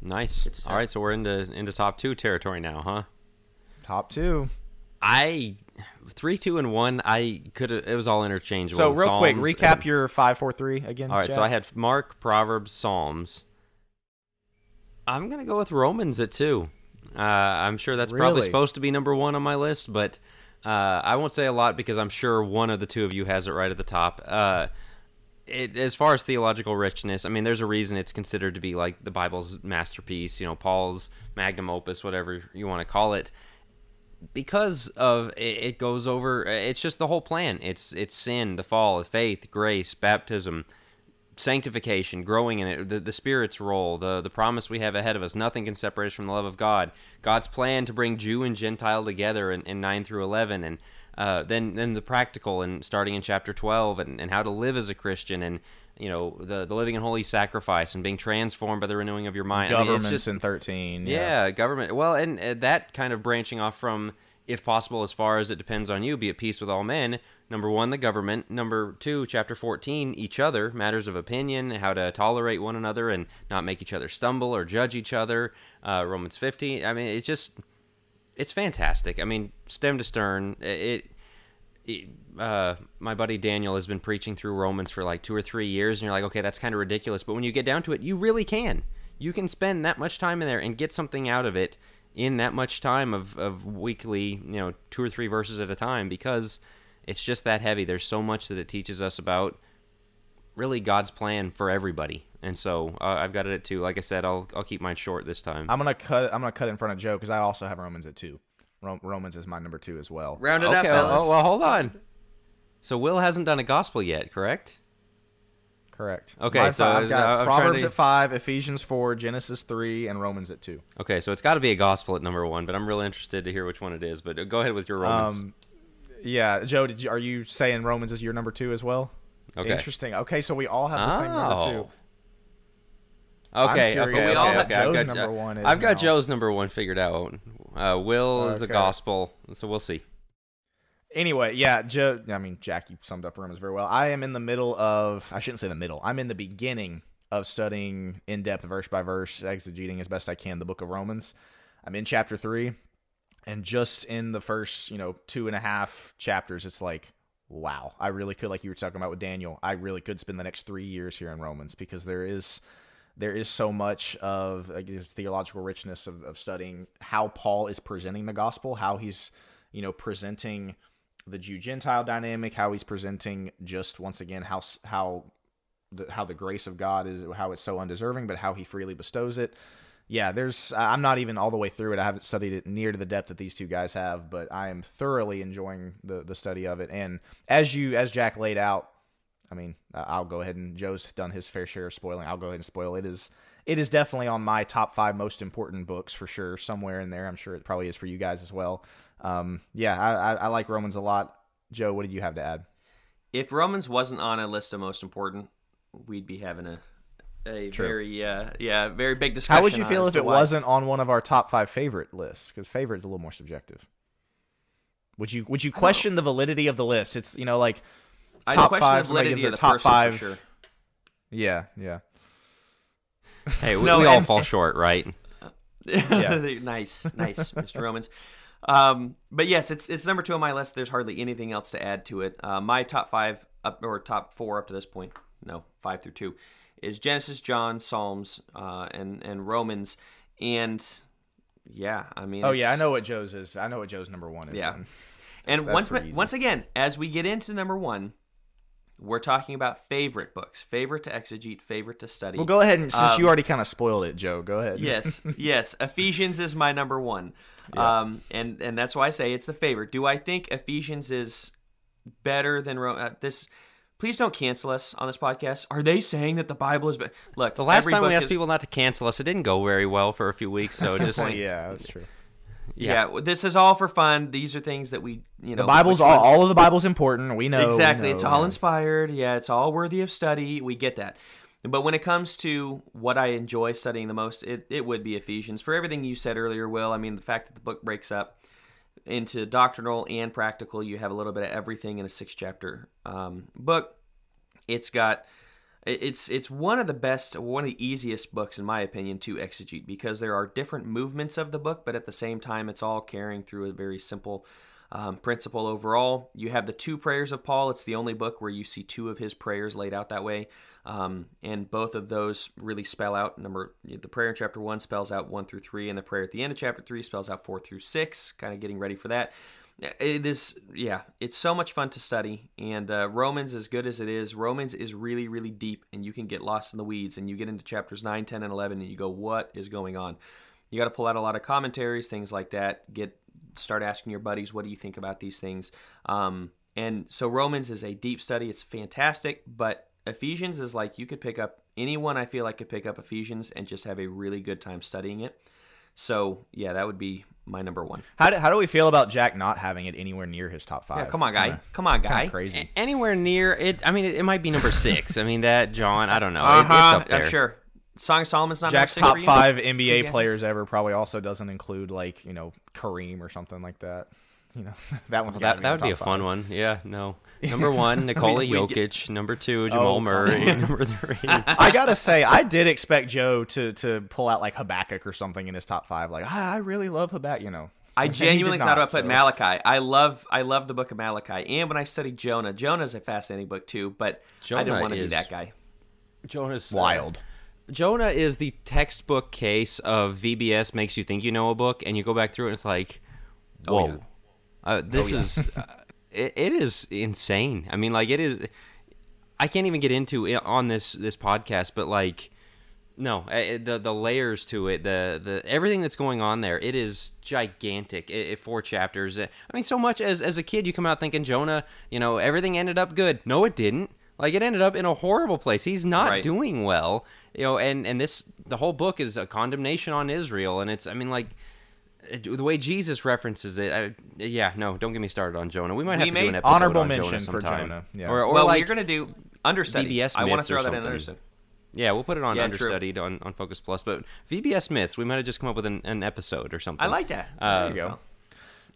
Nice. All right, so we're into into top two territory now, huh? Top two. I three, two, and one. I could. It was all interchangeable. So real Psalms, quick, recap your five, four, three again. All right, Jack? so I had Mark, Proverbs, Psalms. I'm gonna go with Romans at two. Uh, I'm sure that's really? probably supposed to be number one on my list, but uh, I won't say a lot because I'm sure one of the two of you has it right at the top. Uh, it, as far as theological richness, I mean, there's a reason it's considered to be like the Bible's masterpiece, you know, Paul's magnum opus, whatever you want to call it. Because of it, goes over. It's just the whole plan. It's it's sin, the fall, faith, grace, baptism, sanctification, growing in it, the, the Spirit's role, the, the promise we have ahead of us. Nothing can separate us from the love of God. God's plan to bring Jew and Gentile together in, in 9 through 11. And uh, then, then the practical, and starting in chapter 12, and, and how to live as a Christian, and you know the, the living and holy sacrifice, and being transformed by the renewing of your mind. Governments I mean, just, in 13. Yeah. yeah, government. Well, and uh, that kind of branching off from if possible, as far as it depends on you, be at peace with all men. Number one, the government. Number two, chapter 14, each other, matters of opinion, how to tolerate one another and not make each other stumble or judge each other. Uh, Romans 15. I mean, it just, it's fantastic. I mean, stem to stern, it, it uh, my buddy Daniel has been preaching through Romans for like two or three years, and you're like, okay, that's kind of ridiculous. But when you get down to it, you really can. You can spend that much time in there and get something out of it in that much time of, of weekly, you know, two or three verses at a time because it's just that heavy. There's so much that it teaches us about really God's plan for everybody. And so uh, I've got it at two. Like I said, I'll I'll keep mine short this time. I'm gonna cut. I'm gonna cut in front of Joe because I also have Romans at two. Romans is my number two as well. Round it okay, up, fellas. Well, well, hold on. So Will hasn't done a gospel yet, correct? Correct. Okay, My so I've got I'm Proverbs to... at five, Ephesians four, Genesis three, and Romans at two. Okay, so it's got to be a gospel at number one, but I'm really interested to hear which one it is. But go ahead with your Romans. Um, yeah, Joe, did you, are you saying Romans is your number two as well? Okay. Interesting. Okay, so we all have the oh. same number two. Oh. Okay, okay, okay, we all have okay. Joe's got, number one. I've got now. Joe's number one figured out. Uh, Will okay. is a gospel, so we'll see anyway, yeah, Joe. I mean, Jack, you summed up Romans very well. I am in the middle of. I shouldn't say the middle. I'm in the beginning of studying in depth, verse by verse, exegeting as best I can the book of Romans. I'm in chapter three, and just in the first, you know, two and a half chapters, it's like, wow, I really could, like you were talking about with Daniel, I really could spend the next three years here in Romans because there is there is so much of like, theological richness of, of studying how Paul is presenting the gospel, how he's you know presenting the Jew Gentile dynamic, how he's presenting just once again how how the, how the grace of God is how it's so undeserving, but how he freely bestows it. yeah, there's. I'm not even all the way through it. I haven't studied it near to the depth that these two guys have, but I am thoroughly enjoying the the study of it. And as you, as Jack laid out, I mean, I'll go ahead and Joe's done his fair share of spoiling. I'll go ahead and spoil. It is, it is definitely on my top five most important books for sure. Somewhere in there, I'm sure it probably is for you guys as well. Um, yeah, I, I, I like Romans a lot. Joe, what did you have to add? If Romans wasn't on a list of most important, we'd be having a a True. very uh, yeah very big discussion. How would you feel if it why. wasn't on one of our top five favorite lists? Because favorite is a little more subjective. Would you would you question the validity of the list? It's you know like I top five. The validity of the top five. Sure. Yeah, yeah. Hey, we, no, we all fall short, right? yeah. nice, nice, Mr. Romans. Um, but yes, it's it's number two on my list. There's hardly anything else to add to it. Uh, my top five up or top four up to this point, no, five through two, is Genesis, John, Psalms, uh, and and Romans, and yeah, I mean, oh yeah, I know what Joe's is. I know what Joe's number one is. Yeah, and That's once once again, as we get into number one, we're talking about favorite books, favorite to exegete, favorite to study. Well, go ahead and since um, you already kind of spoiled it, Joe, go ahead. yes, yes. Ephesians is my number one, yeah. um, and and that's why I say it's the favorite. Do I think Ephesians is better than uh, this? Please don't cancel us on this podcast. Are they saying that the Bible is? Be- Look, the last time we asked is... people not to cancel us, it didn't go very well for a few weeks. So just yeah, that's true. Yeah. yeah. this is all for fun. These are things that we, you know, the Bible's all, all of the Bible's important. We know exactly. We know, it's all inspired. Yeah, it's all worthy of study. We get that. But when it comes to what I enjoy studying the most, it, it would be Ephesians. For everything you said earlier, Will, I mean, the fact that the book breaks up into doctrinal and practical, you have a little bit of everything in a six chapter um, book. It's got it's it's one of the best, one of the easiest books in my opinion to exegete because there are different movements of the book, but at the same time, it's all carrying through a very simple um, principle overall. You have the two prayers of Paul. It's the only book where you see two of his prayers laid out that way, um, and both of those really spell out number. The prayer in chapter one spells out one through three, and the prayer at the end of chapter three spells out four through six. Kind of getting ready for that it is yeah it's so much fun to study and uh, romans as good as it is romans is really really deep and you can get lost in the weeds and you get into chapters 9 10 and 11 and you go what is going on? You got to pull out a lot of commentaries things like that get start asking your buddies what do you think about these things? Um, and so romans is a deep study it's fantastic but ephesians is like you could pick up anyone i feel like could pick up ephesians and just have a really good time studying it. So yeah that would be my number one. How do, how do we feel about Jack not having it anywhere near his top five? Yeah, come on, guy. Kinda, come on, guy. Crazy. A- anywhere near it. I mean, it, it, might be number six. I mean, that John. I don't know. Uh-huh, it, I'm sure. Song of Solomon's not Jack's top five NBA players ever probably also doesn't include like you know Kareem or something like that. You know that one's well, that, that would be a five. fun one. Yeah, no. Number one, Nikola I mean, Jokic. Get... Number two, Jamal oh, Murray. number three. I gotta say, I did expect Joe to to pull out like Habakkuk or something in his top five. Like, ah, I really love Habakkuk. You know, I genuinely thought about putting Malachi. I love I love the book of Malachi, and when I studied Jonah, Jonah is a fascinating book too. But Jonah I didn't want to be that guy. Jonah's wild. Uh, Jonah is the textbook case of VBS makes you think you know a book, and you go back through it, and it's like, oh, whoa, oh, yeah. Uh, this oh, yeah. is uh, it, it is insane. I mean, like it is. I can't even get into it on this this podcast, but like no, the the layers to it, the the everything that's going on there, it is gigantic. It, it, four chapters. I mean, so much as as a kid, you come out thinking Jonah, you know, everything ended up good. No, it didn't. Like it ended up in a horrible place. He's not right. doing well, you know. And and this the whole book is a condemnation on Israel, and it's I mean like the way Jesus references it, I, yeah, no, don't get me started on Jonah. We might have we to do an episode honorable on mention Jonah for Jonah. Yeah. Or, or well, like, we're gonna do understudy. VBS I want to throw that in understudy. Yeah, we'll put it on yeah, understudied on, on Focus Plus. But VBS myths, we might have just come up with an, an episode or something. I like that. Uh, there you go.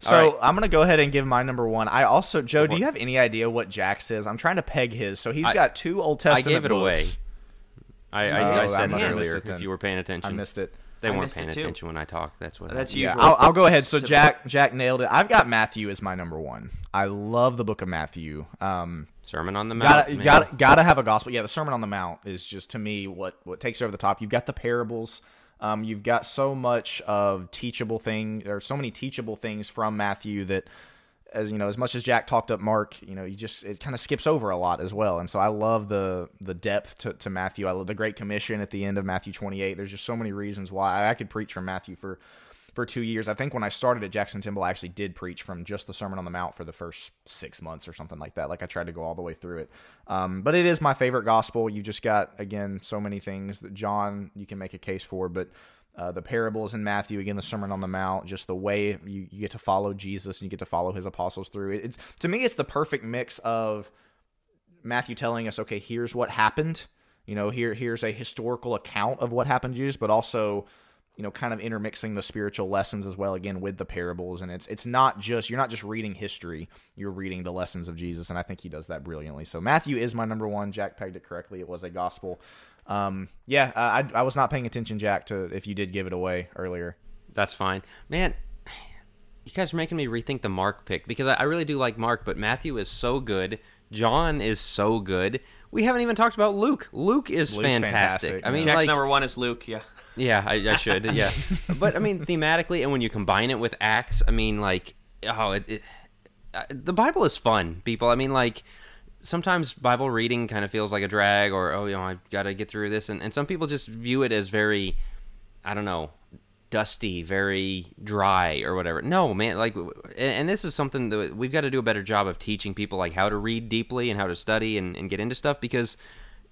So right. I'm gonna go ahead and give my number one. I also, Joe, do you have any idea what Jack says? I'm trying to peg his. So he's I, got two Old Testament. I gave it books. away. I, I, I said earlier if you were paying attention. I missed it. They I weren't paying attention when I talk. That's what. That's usual. Yeah, I'll, I'll, go ahead. So Jack Jack nailed it. I've got Matthew as my number one. I love the book of Matthew. Um, Sermon on the Mount. Gotta, gotta, gotta have a gospel. Yeah, the Sermon on the Mount is just to me what what takes over the top. You've got the parables. Um, you've got so much of teachable thing or so many teachable things from Matthew that as you know, as much as Jack talked up Mark, you know, you just it kind of skips over a lot as well. And so I love the the depth to, to Matthew. I love the Great Commission at the end of Matthew 28. There's just so many reasons why I could preach from Matthew for for two years. I think when I started at Jackson Temple, I actually did preach from just the Sermon on the Mount for the first six months or something like that. Like I tried to go all the way through it. Um, but it is my favorite gospel. You just got again so many things that John you can make a case for, but uh, the parables in Matthew, again, the Sermon on the Mount, just the way you, you get to follow Jesus and you get to follow his apostles through. It's to me, it's the perfect mix of Matthew telling us, okay, here's what happened. You know, here here's a historical account of what happened to Jesus, but also you know kind of intermixing the spiritual lessons as well again with the parables. And it's it's not just you're not just reading history you're reading the lessons of jesus. And i think he does that brilliantly. So matthew is my number one. Jack pegged it correctly. It was a gospel um, yeah, I, I was not paying attention, Jack, to if you did give it away earlier. That's fine, man. You guys are making me rethink the Mark pick because I, I really do like Mark, but Matthew is so good. John is so good. We haven't even talked about Luke. Luke is fantastic. fantastic. I mean, Jack's like, number one is Luke. Yeah. Yeah, I, I should. yeah, but I mean, thematically, and when you combine it with Acts, I mean, like, oh, it, it, uh, the Bible is fun, people. I mean, like, sometimes Bible reading kind of feels like a drag, or oh, you know, I've got to get through this, and and some people just view it as very, I don't know, dusty, very dry, or whatever. No, man, like, and this is something that we've got to do a better job of teaching people like how to read deeply and how to study and, and get into stuff because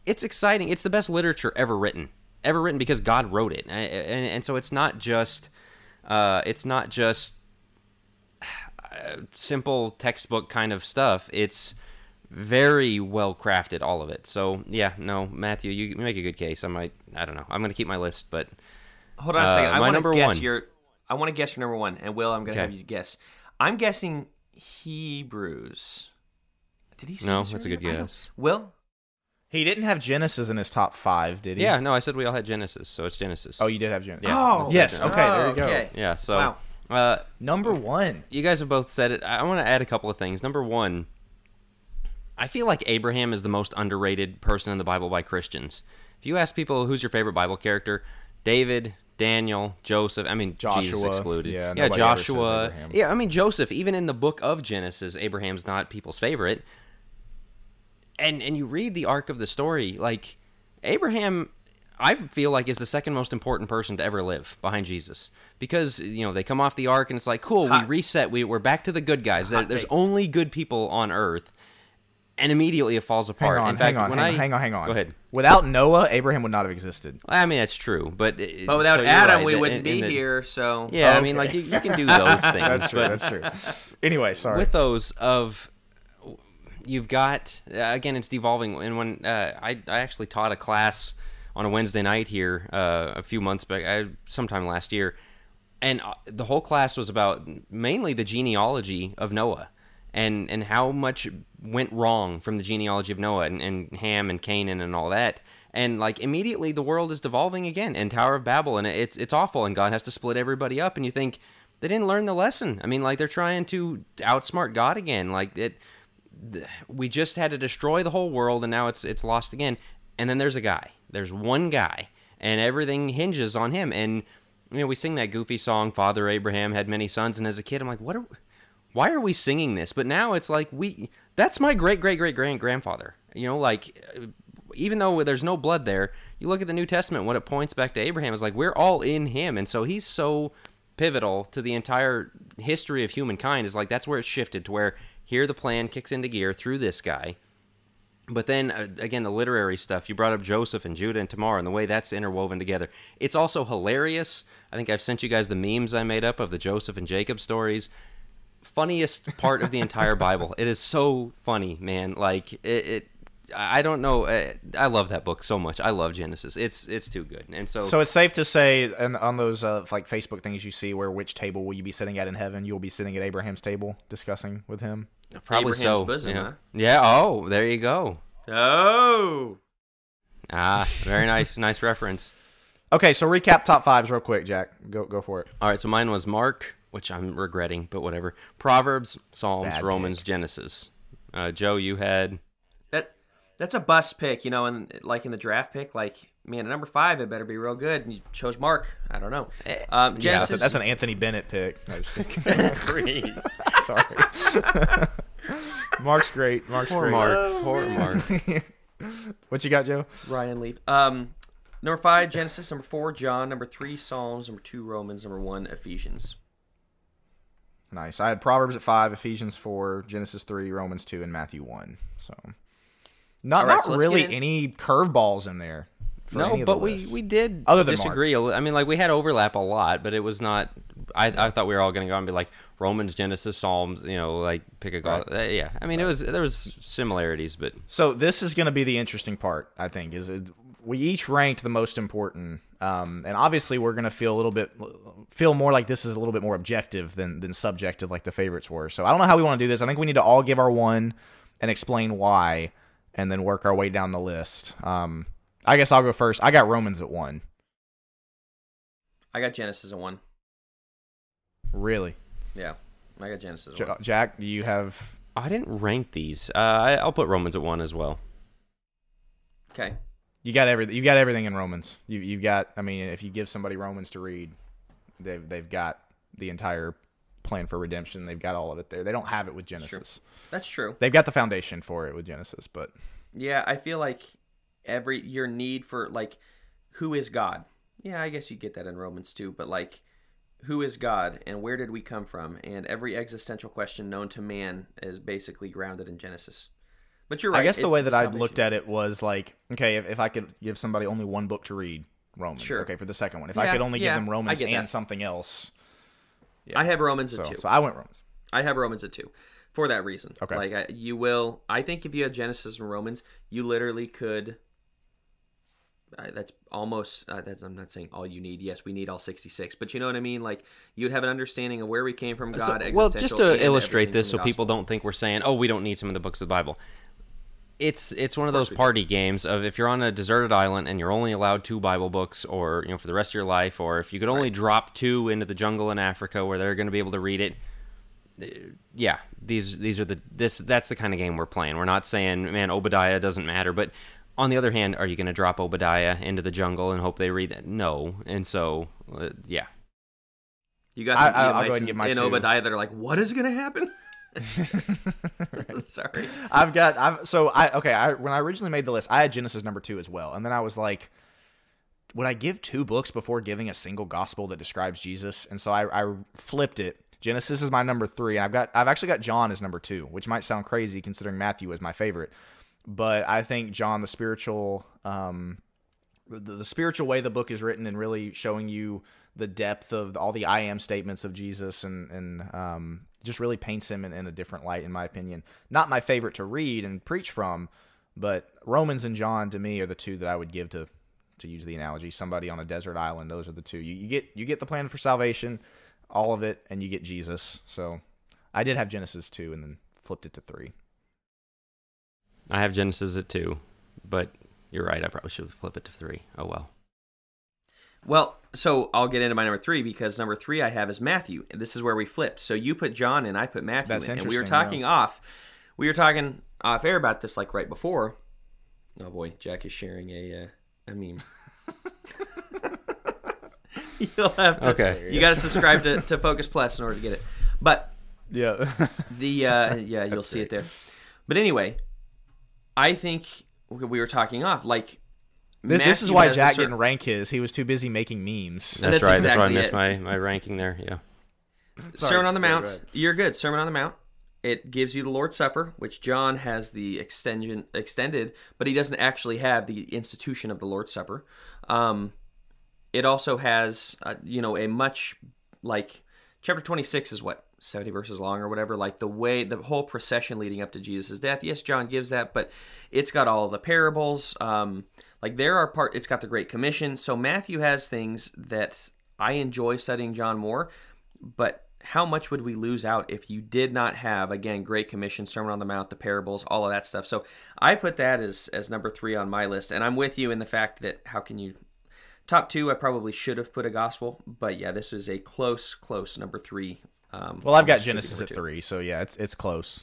it's exciting. It's the best literature ever written, ever written because God wrote it, and, and, and so it's not just, uh, it's not just uh, simple textbook kind of stuff. It's very well crafted, all of it. So yeah, no, Matthew, you make a good case. I might, I don't know. I'm going to keep my list, but hold on a second. Uh, I want to guess one. your. I want to guess your number one, and Will, I'm going to okay. have you guess. I'm guessing Hebrews. Did he? Say no, that's a good guess. Will. He didn't have Genesis in his top five, did he? Yeah, no, I said we all had Genesis, so it's Genesis. Oh, you did have Genesis. Yeah, oh, yes. Okay, there you go. Okay. Yeah, so wow. Uh, number one. You guys have both said it. I want to add a couple of things. Number one, I feel like Abraham is the most underrated person in the Bible by Christians. If you ask people who's your favorite Bible character, David, Daniel, Joseph. I mean, Joshua, Jesus excluded. Yeah, yeah Joshua. Yeah, I mean Joseph. Even in the book of Genesis, Abraham's not people's favorite. And and you read the arc of the story, like Abraham, I feel like is the second most important person to ever live behind Jesus because you know they come off the ark and it's like cool, Hot. we reset, we we're back to the good guys. There, there's only good people on earth and immediately it falls apart. Hang on, In fact, hang on, when hang, I hang on, hang on. Go ahead. Without Noah, Abraham would not have existed. I mean, that's true, but but without so Adam, right. we wouldn't in, in be the, here. So yeah, okay. I mean, like you, you, can do those things. that's true. That's true. Anyway, sorry. With those of you've got uh, again, it's devolving. And when uh, I I actually taught a class on a Wednesday night here uh, a few months back, I, sometime last year, and uh, the whole class was about mainly the genealogy of Noah and and how much went wrong from the genealogy of Noah and, and Ham and Canaan and all that. And like immediately the world is devolving again and Tower of Babel and it's it's awful and God has to split everybody up and you think they didn't learn the lesson. I mean like they're trying to outsmart God again. Like it we just had to destroy the whole world and now it's it's lost again. And then there's a guy. There's one guy and everything hinges on him and you know we sing that goofy song Father Abraham had many sons and as a kid I'm like what are why are we singing this? But now it's like we that's my great great great grand grandfather. You know, like even though there's no blood there, you look at the New Testament when it points back to Abraham is like we're all in him, and so he's so pivotal to the entire history of humankind. Is like that's where it shifted to where here the plan kicks into gear through this guy. But then uh, again, the literary stuff. You brought up Joseph and Judah and Tamar and the way that's interwoven together. It's also hilarious. I think I've sent you guys the memes I made up of the Joseph and Jacob stories funniest part of the entire Bible. It is so funny, man. Like it, it I don't know. Uh, I love that book so much. I love Genesis. It's it's too good. And so So it's safe to say and on those uh, like Facebook things you see where which table will you be sitting at in heaven? You'll be sitting at Abraham's table discussing with him. Probably Abraham's so. Bosom, yeah. Huh? yeah. Oh, there you go. Oh. Ah, very nice. nice reference. Okay, so recap top fives real quick, Jack. Go go for it. All right, so mine was Mark, which I'm regretting, but whatever. Proverbs, Psalms, Bad Romans, pick. Genesis. Uh, Joe, you had that that's a bust pick, you know, and like in the draft pick, like man, at number five, it better be real good. And you chose Mark. I don't know. Eh, um, Genesis, yeah, that's an Anthony Bennett pick. No, great. Sorry. Mark's great. Mark's Poor great. Mark. Poor Mark. what you got, Joe? Ryan Leaf. Um, number five, Genesis. Number four, John. Number three, Psalms. Number two, Romans. Number one, Ephesians. Nice. I had Proverbs at five, Ephesians four, Genesis three, Romans two, and Matthew one. So, not right, not so really any curveballs in there. No, but we we did Other than disagree. Mark. I mean, like we had overlap a lot, but it was not. I, I thought we were all going to go and be like Romans, Genesis, Psalms. You know, like pick a right. uh, yeah. I mean, right. it was there was similarities, but so this is going to be the interesting part. I think is it, we each ranked the most important, um, and obviously we're going to feel a little bit feel more like this is a little bit more objective than than subjective, like the favorites were. So I don't know how we want to do this. I think we need to all give our one and explain why, and then work our way down the list. Um, I guess I'll go first. I got Romans at one. I got Genesis at one. Really? Yeah, I got Genesis. J- Jack, do you have? I didn't rank these. Uh, I, I'll put Romans at one as well. Okay. You got everything. You got everything in Romans. You you've got. I mean, if you give somebody Romans to read, they've they've got the entire plan for redemption. They've got all of it there. They don't have it with Genesis. That's true. They've got the foundation for it with Genesis, but yeah, I feel like every your need for like who is God. Yeah, I guess you get that in Romans too, but like who is God and where did we come from? And every existential question known to man is basically grounded in Genesis. But you're right. I guess the way that I looked at it was like, okay, if, if I could give somebody only one book to read, Romans. Sure. Okay, for the second one. If yeah, I could only yeah, give them Romans and that. something else. Yeah. I have Romans at so, two. So I went Romans. I have Romans at two for that reason. Okay. Like I, you will, I think if you had Genesis and Romans, you literally could that's almost uh, that's, I'm not saying all you need. Yes, we need all 66, but you know what I mean. Like you'd have an understanding of where we came from, God. So, well, just to illustrate this, so people don't think we're saying, "Oh, we don't need some of the books of the Bible." It's it's one of, of those party do. games of if you're on a deserted island and you're only allowed two Bible books, or you know, for the rest of your life, or if you could only right. drop two into the jungle in Africa where they're going to be able to read it. Uh, yeah, these these are the this that's the kind of game we're playing. We're not saying, man, Obadiah doesn't matter, but on the other hand, are you going to drop Obadiah into the jungle and hope they read that? No. And so, uh, yeah. You got some I, I'll go and get my in two. Obadiah that are like, what is going to happen? Sorry. I've got I've so I okay, I when I originally made the list, I had Genesis number 2 as well. And then I was like would I give two books before giving a single gospel that describes Jesus? And so I, I flipped it. Genesis is my number 3. and I've got I've actually got John as number 2, which might sound crazy considering Matthew is my favorite but I think John, the spiritual, um, the, the, spiritual way the book is written, and really showing you the depth of all the I am statements of Jesus, and and um, just really paints him in, in a different light, in my opinion. Not my favorite to read and preach from, but Romans and John to me are the two that I would give to to use the analogy. Somebody on a desert island, those are the two. You, you get you get the plan for salvation, all of it, and you get Jesus. So I did have Genesis two, and then flipped it to three. I have Genesis at two, but you're right. I probably should flip it to three. Oh well. Well, so I'll get into my number three because number three I have is Matthew, and this is where we flipped. So you put John and I put Matthew That's in, and we were talking yeah. off. We were talking off air about this like right before. Oh boy, Jack is sharing a uh, a meme. You'll have to. Okay. You got to subscribe to, to Focus Plus in order to get it. But yeah, the uh, yeah, you'll see it there. But anyway, I think we were talking off like this, this is why Jack certain... didn't rank his. He was too busy making memes. That's, that's right. Exactly that's why I missed my, my ranking there. Yeah. Sorry, Sermon on the Mount. Right. You're good. Sermon on the Mount. It gives you the Lord's Supper, which John has the extension extended, but he doesn't actually have the institution of the Lord's Supper. Um, it also has, uh, you know, a much like chapter 26 is what 70 verses long or whatever like the way the whole procession leading up to jesus' death yes john gives that but it's got all the parables um like there are part it's got the great commission. So matthew has things that i enjoy studying john more but how much would we lose out if you did not have again great commission sermon on the mount the parables all of that stuff? So i put that as as number three on my list and i'm with you in the fact that how can you top two i probably should have put a gospel but yeah this is a close close number three um, well, I've got Genesis at three, so yeah, it's it's close.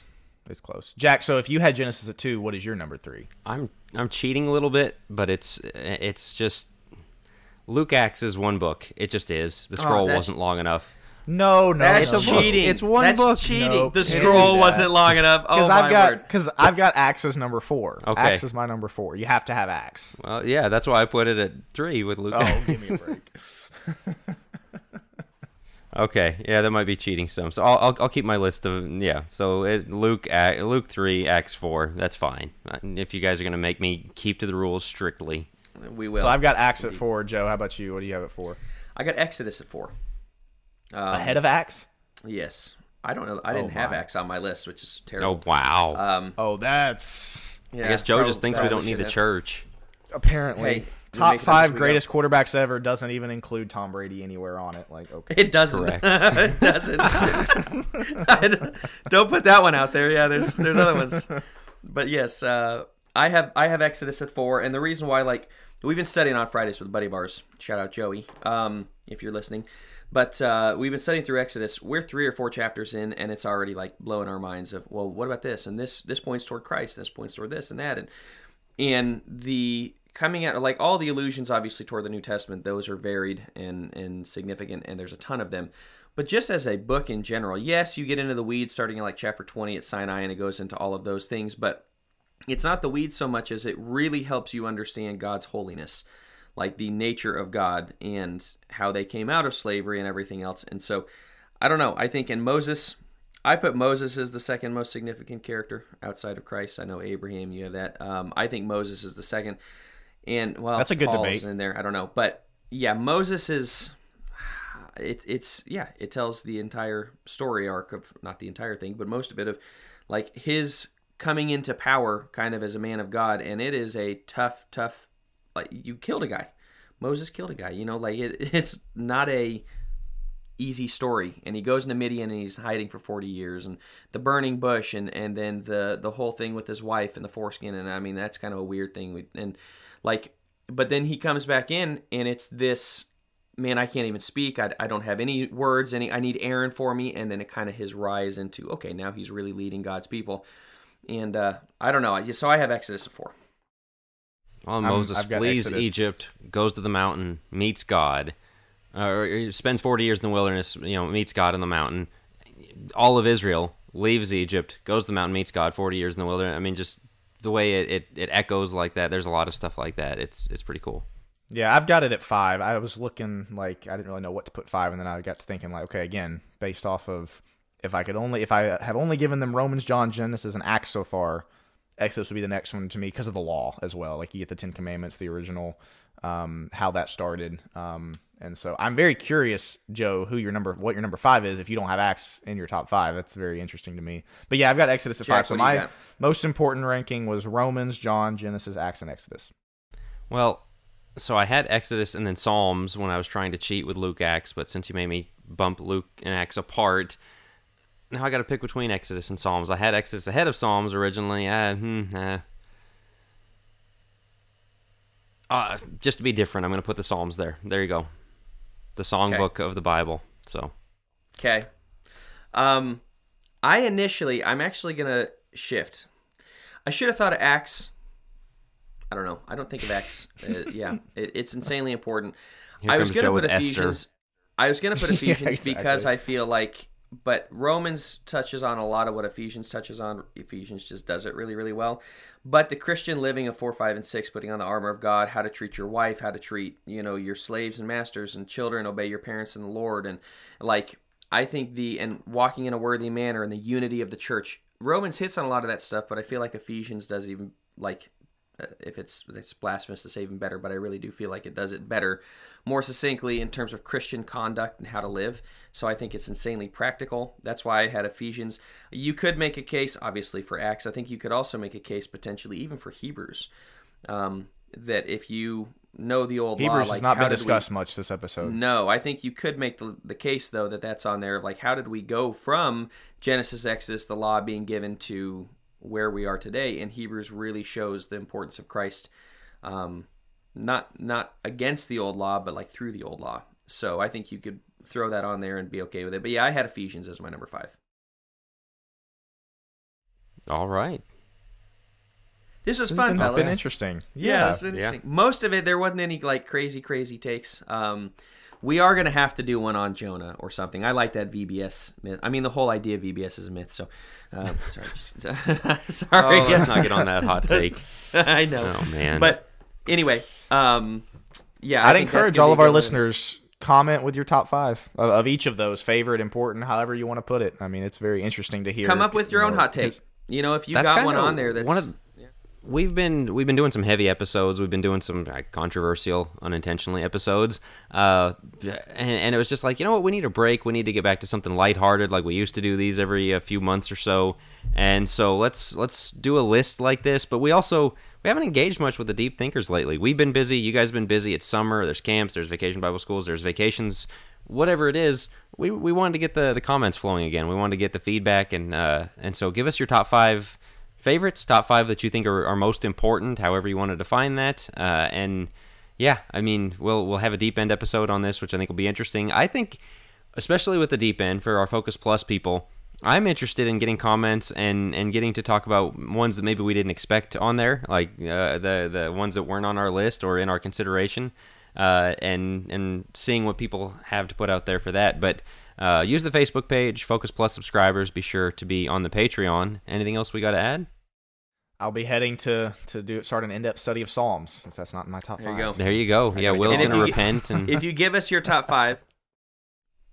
It's close. Jack, so if you had Genesis at two, what is your number three? I'm I'm cheating a little bit, but it's it's just Luke Acts is one book. It just is. The oh, scroll oh, wasn't long enough. No, no, that's no. cheating. It's one that's book. cheating. Nope. The scroll wasn't long enough. Oh I've got, word! Because I've got Acts as number four. Okay, Acts is my number four. You have to have Acts. Well, yeah, that's why I put it at three with Luke. Oh, give me a break. okay, yeah, that might be cheating some. So I'll I'll, I'll keep my list of yeah. So it, Luke Luke three Acts four. That's fine. Uh, if you guys are gonna make me keep to the rules strictly, we will. So I've got Acts at four. Joe, how about you? What do you have at four? I got Exodus at four. Um, Ahead of Acts. Yes. I don't know. I didn't oh have Acts on my list, which is terrible. Oh wow. Um, oh, that's. Yeah, I guess Joe just thinks we don't need the church. Apparently, hey, top five greatest quarterbacks ever doesn't even include Tom Brady anywhere on it. Like, okay, it doesn't. it doesn't. don't put that one out there. Yeah, there's there's other ones, but yes, uh, I have I have Exodus at four, and the reason why, like, we've been studying on Fridays with Buddy Bars. Shout out Joey, um, if you're listening. But uh, we've been studying through Exodus. We're three or four chapters in, and it's already like blowing our minds of, well, what about this? And this this points toward Christ, and this points toward this and that, and and the coming out like all the allusions obviously toward the New Testament, those are varied and and significant, and there's a ton of them. But just as a book in general, yes, you get into the weeds starting in like chapter 20 at Sinai, and it goes into all of those things, but it's not the weeds so much as it really helps you understand God's holiness like the nature of God and how they came out of slavery and everything else. And so, I don't know. I think in Moses, I put Moses as the second most significant character outside of Christ. I know Abraham, you have that. Um, I think Moses is the second. And well, that's a good Paul's debate in there. I don't know, but yeah, Moses is. It, it's yeah, it tells the entire story arc of not the entire thing, but most of it of like his coming into power, kind of as a man of God, and it is a tough, tough like you killed a guy. Moses killed a guy. You know, like it, it's not a easy story. And he goes into Midian and he's hiding for 40 years and the burning bush and, and then the, the whole thing with his wife and the foreskin. And I mean, that's kind of a weird thing. And like, but then he comes back in and it's this, man, I can't even speak. I, I don't have any words. Any, I need Aaron for me. And then it kind of his rise into, okay, now he's really leading God's people. And uh, I don't know. So I have Exodus 4. Well, Moses flees Exodus. Egypt, goes to the mountain, meets God, uh, spends 40 years in the wilderness, you know, meets God in the mountain. All of Israel leaves Egypt, goes to the mountain, meets God 40 years in the wilderness. I mean, just the way it, it, it echoes like that. There's a lot of stuff like that. It's it's pretty cool. Yeah, I've got it at five. I was looking like I didn't really know what to put five, and then I got to thinking like, okay, again, based off of if I could only if I have only given them Romans, John, Genesis, and Acts so far, Exodus would be the next one to me because of the law as well. Like you get the Ten Commandments, the original, um, how that started. Um, and so I'm very curious, Joe, who your number, what your number five is. If you don't have Acts in your top five, that's very interesting to me. But yeah, I've got Exodus at Jack, five. So my most important ranking was Romans, John, Genesis, Acts, and Exodus. Well, so I had Exodus and then Psalms when I was trying to cheat with Luke Acts, but since you made me bump Luke and Acts apart, now I got to pick between Exodus and Psalms. I had Exodus ahead of Psalms originally. I, hmm, uh. Uh, just to be different, I'm going to put the Psalms there. There you go. The songbook okay. of the Bible. So. Okay. Um, I initially, I'm actually going to shift. I should have thought of Acts. I don't know. I don't think of Acts. Uh, yeah, it, it's insanely important. Here I was going to put Ephesians. Esther. I was going to put Ephesians yeah, exactly. because I feel like but Romans touches on a lot of what Ephesians touches on. Ephesians just does it really, really well. But the Christian living of four, five, and six, putting on the armor of God, how to treat your wife, how to treat you know your slaves and masters and children, obey your parents and the Lord, and like I think the and walking in a worthy manner and the unity of the church. Romans hits on a lot of that stuff, but I feel like Ephesians does even like uh, if it's it's blasphemous to say even better, but I really do feel like it does it better more succinctly in terms of Christian conduct and how to live. So I think it's insanely practical. That's why I had Ephesians. You could make a case, obviously, for Acts. I think you could also make a case potentially even for Hebrews. Um, that if you know the old Hebrews law, like, has not been discussed we, much this episode. No, I think you could make the, the case though that that's on there. Like, how did we go from Genesis, Exodus, the law being given to where we are today? And Hebrews really shows the importance of Christ. Um, not not against the old law, but like through the old law. So I think you could throw that on there and be okay with it. But yeah, I had Ephesians as my number five. All right. This was fun, been, fellas. Been interesting. Yeah, it's interesting. Yeah. Most of it, there wasn't any like crazy, crazy takes. Um, we are gonna have to do one on Jonah or something. I like that VBS myth. I mean, the whole idea of VBS is a myth. So, uh, sorry, just, sorry. Oh, let's not get on that hot take. I know. Oh man. But anyway, um, yeah, I'd encourage all of our listeners comment with your top five of, of, each of those favorite, important, however you want to put it. I mean, it's very interesting to hear. Come up with your own hot take. You know, if you got one on there that's one of, we've been we've been doing some heavy episodes. We've been doing some controversial, unintentionally episodes, uh, and, and, it was just like you know what, we need a break. We need to get back to something lighthearted, like we used to do these every uh, few months or so. And so let's let's do a list like this. But we also we haven't engaged much with the deep thinkers lately. We've been busy. You guys have been busy. It's summer. There's camps. There's vacation Bible schools. There's vacations. Whatever it is, we we wanted to get the the comments flowing again. We wanted to get the feedback, and uh, and so give us your top five favorites, top five that you think are, are most important, however you want to define that. Uh, and yeah, I mean, we'll we'll have a deep end episode on this, which I think will be interesting. I think, especially with the deep end for our Focus Plus people, I'm interested in getting comments and and getting to talk about ones that maybe we didn't expect on there, like uh, the the ones that weren't on our list or in our consideration, uh, and and seeing what people have to put out there for that. But uh, use the Facebook page, Focus Plus subscribers. Be sure to be on the Patreon. Anything else we got to add? I'll be heading to to do start an in-depth study of Psalms since that's not in my top there five. You go. There you go. Yeah, Will's gonna repent. And if you give us your top five,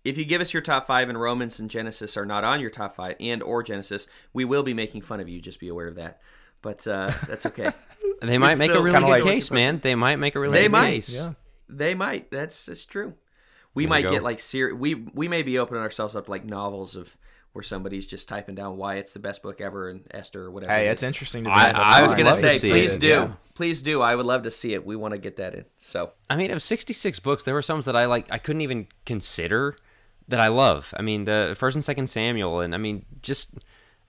if you give us your top five and Romans and Genesis are not on your top five and or Genesis, we will be making fun of you. Just be aware of that. But uh, that's okay. they might it's make a really good like case, man. They might make a really they good might. case. Yeah. They might. That's that's true. We there might get like ser- we we may be opening ourselves up like novels of where somebody's just typing down why it's the best book ever and Esther or whatever. Hey, it's interesting. To I, I was gonna say, please it. do, yeah. please do. I would love to see it. We want to get that in. So, I mean, of sixty-six books, there were some that I like. I couldn't even consider that I love. I mean, the First and Second Samuel, and I mean, just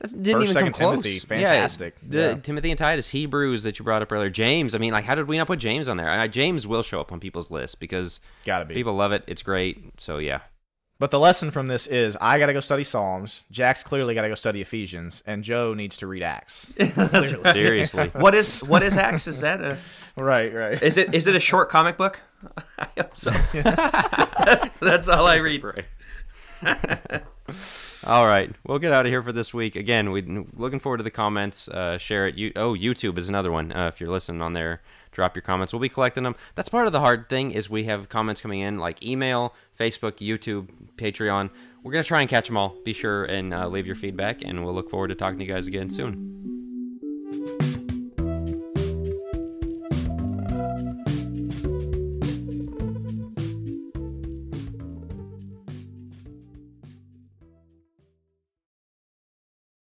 that didn't First, even come close. Timothy, fantastic. Yeah, the yeah. Timothy and Titus, Hebrews that you brought up earlier, James. I mean, like, how did we not put James on there? I, James will show up on people's list because gotta be people love it. It's great. So yeah. But the lesson from this is I got to go study Psalms. Jack's clearly got to go study Ephesians, and Joe needs to read Acts. Seriously, what is what is Acts? Is that a right? Right. Is it is it a short comic book? I hope so. That's all I read. Right. All right, we'll get out of here for this week. Again, we looking forward to the comments. Uh, share it. You, oh, YouTube is another one. Uh, if you're listening on there, drop your comments. We'll be collecting them. That's part of the hard thing is we have comments coming in like email, Facebook, YouTube, Patreon. We're gonna try and catch them all. Be sure and uh, leave your feedback, and we'll look forward to talking to you guys again soon.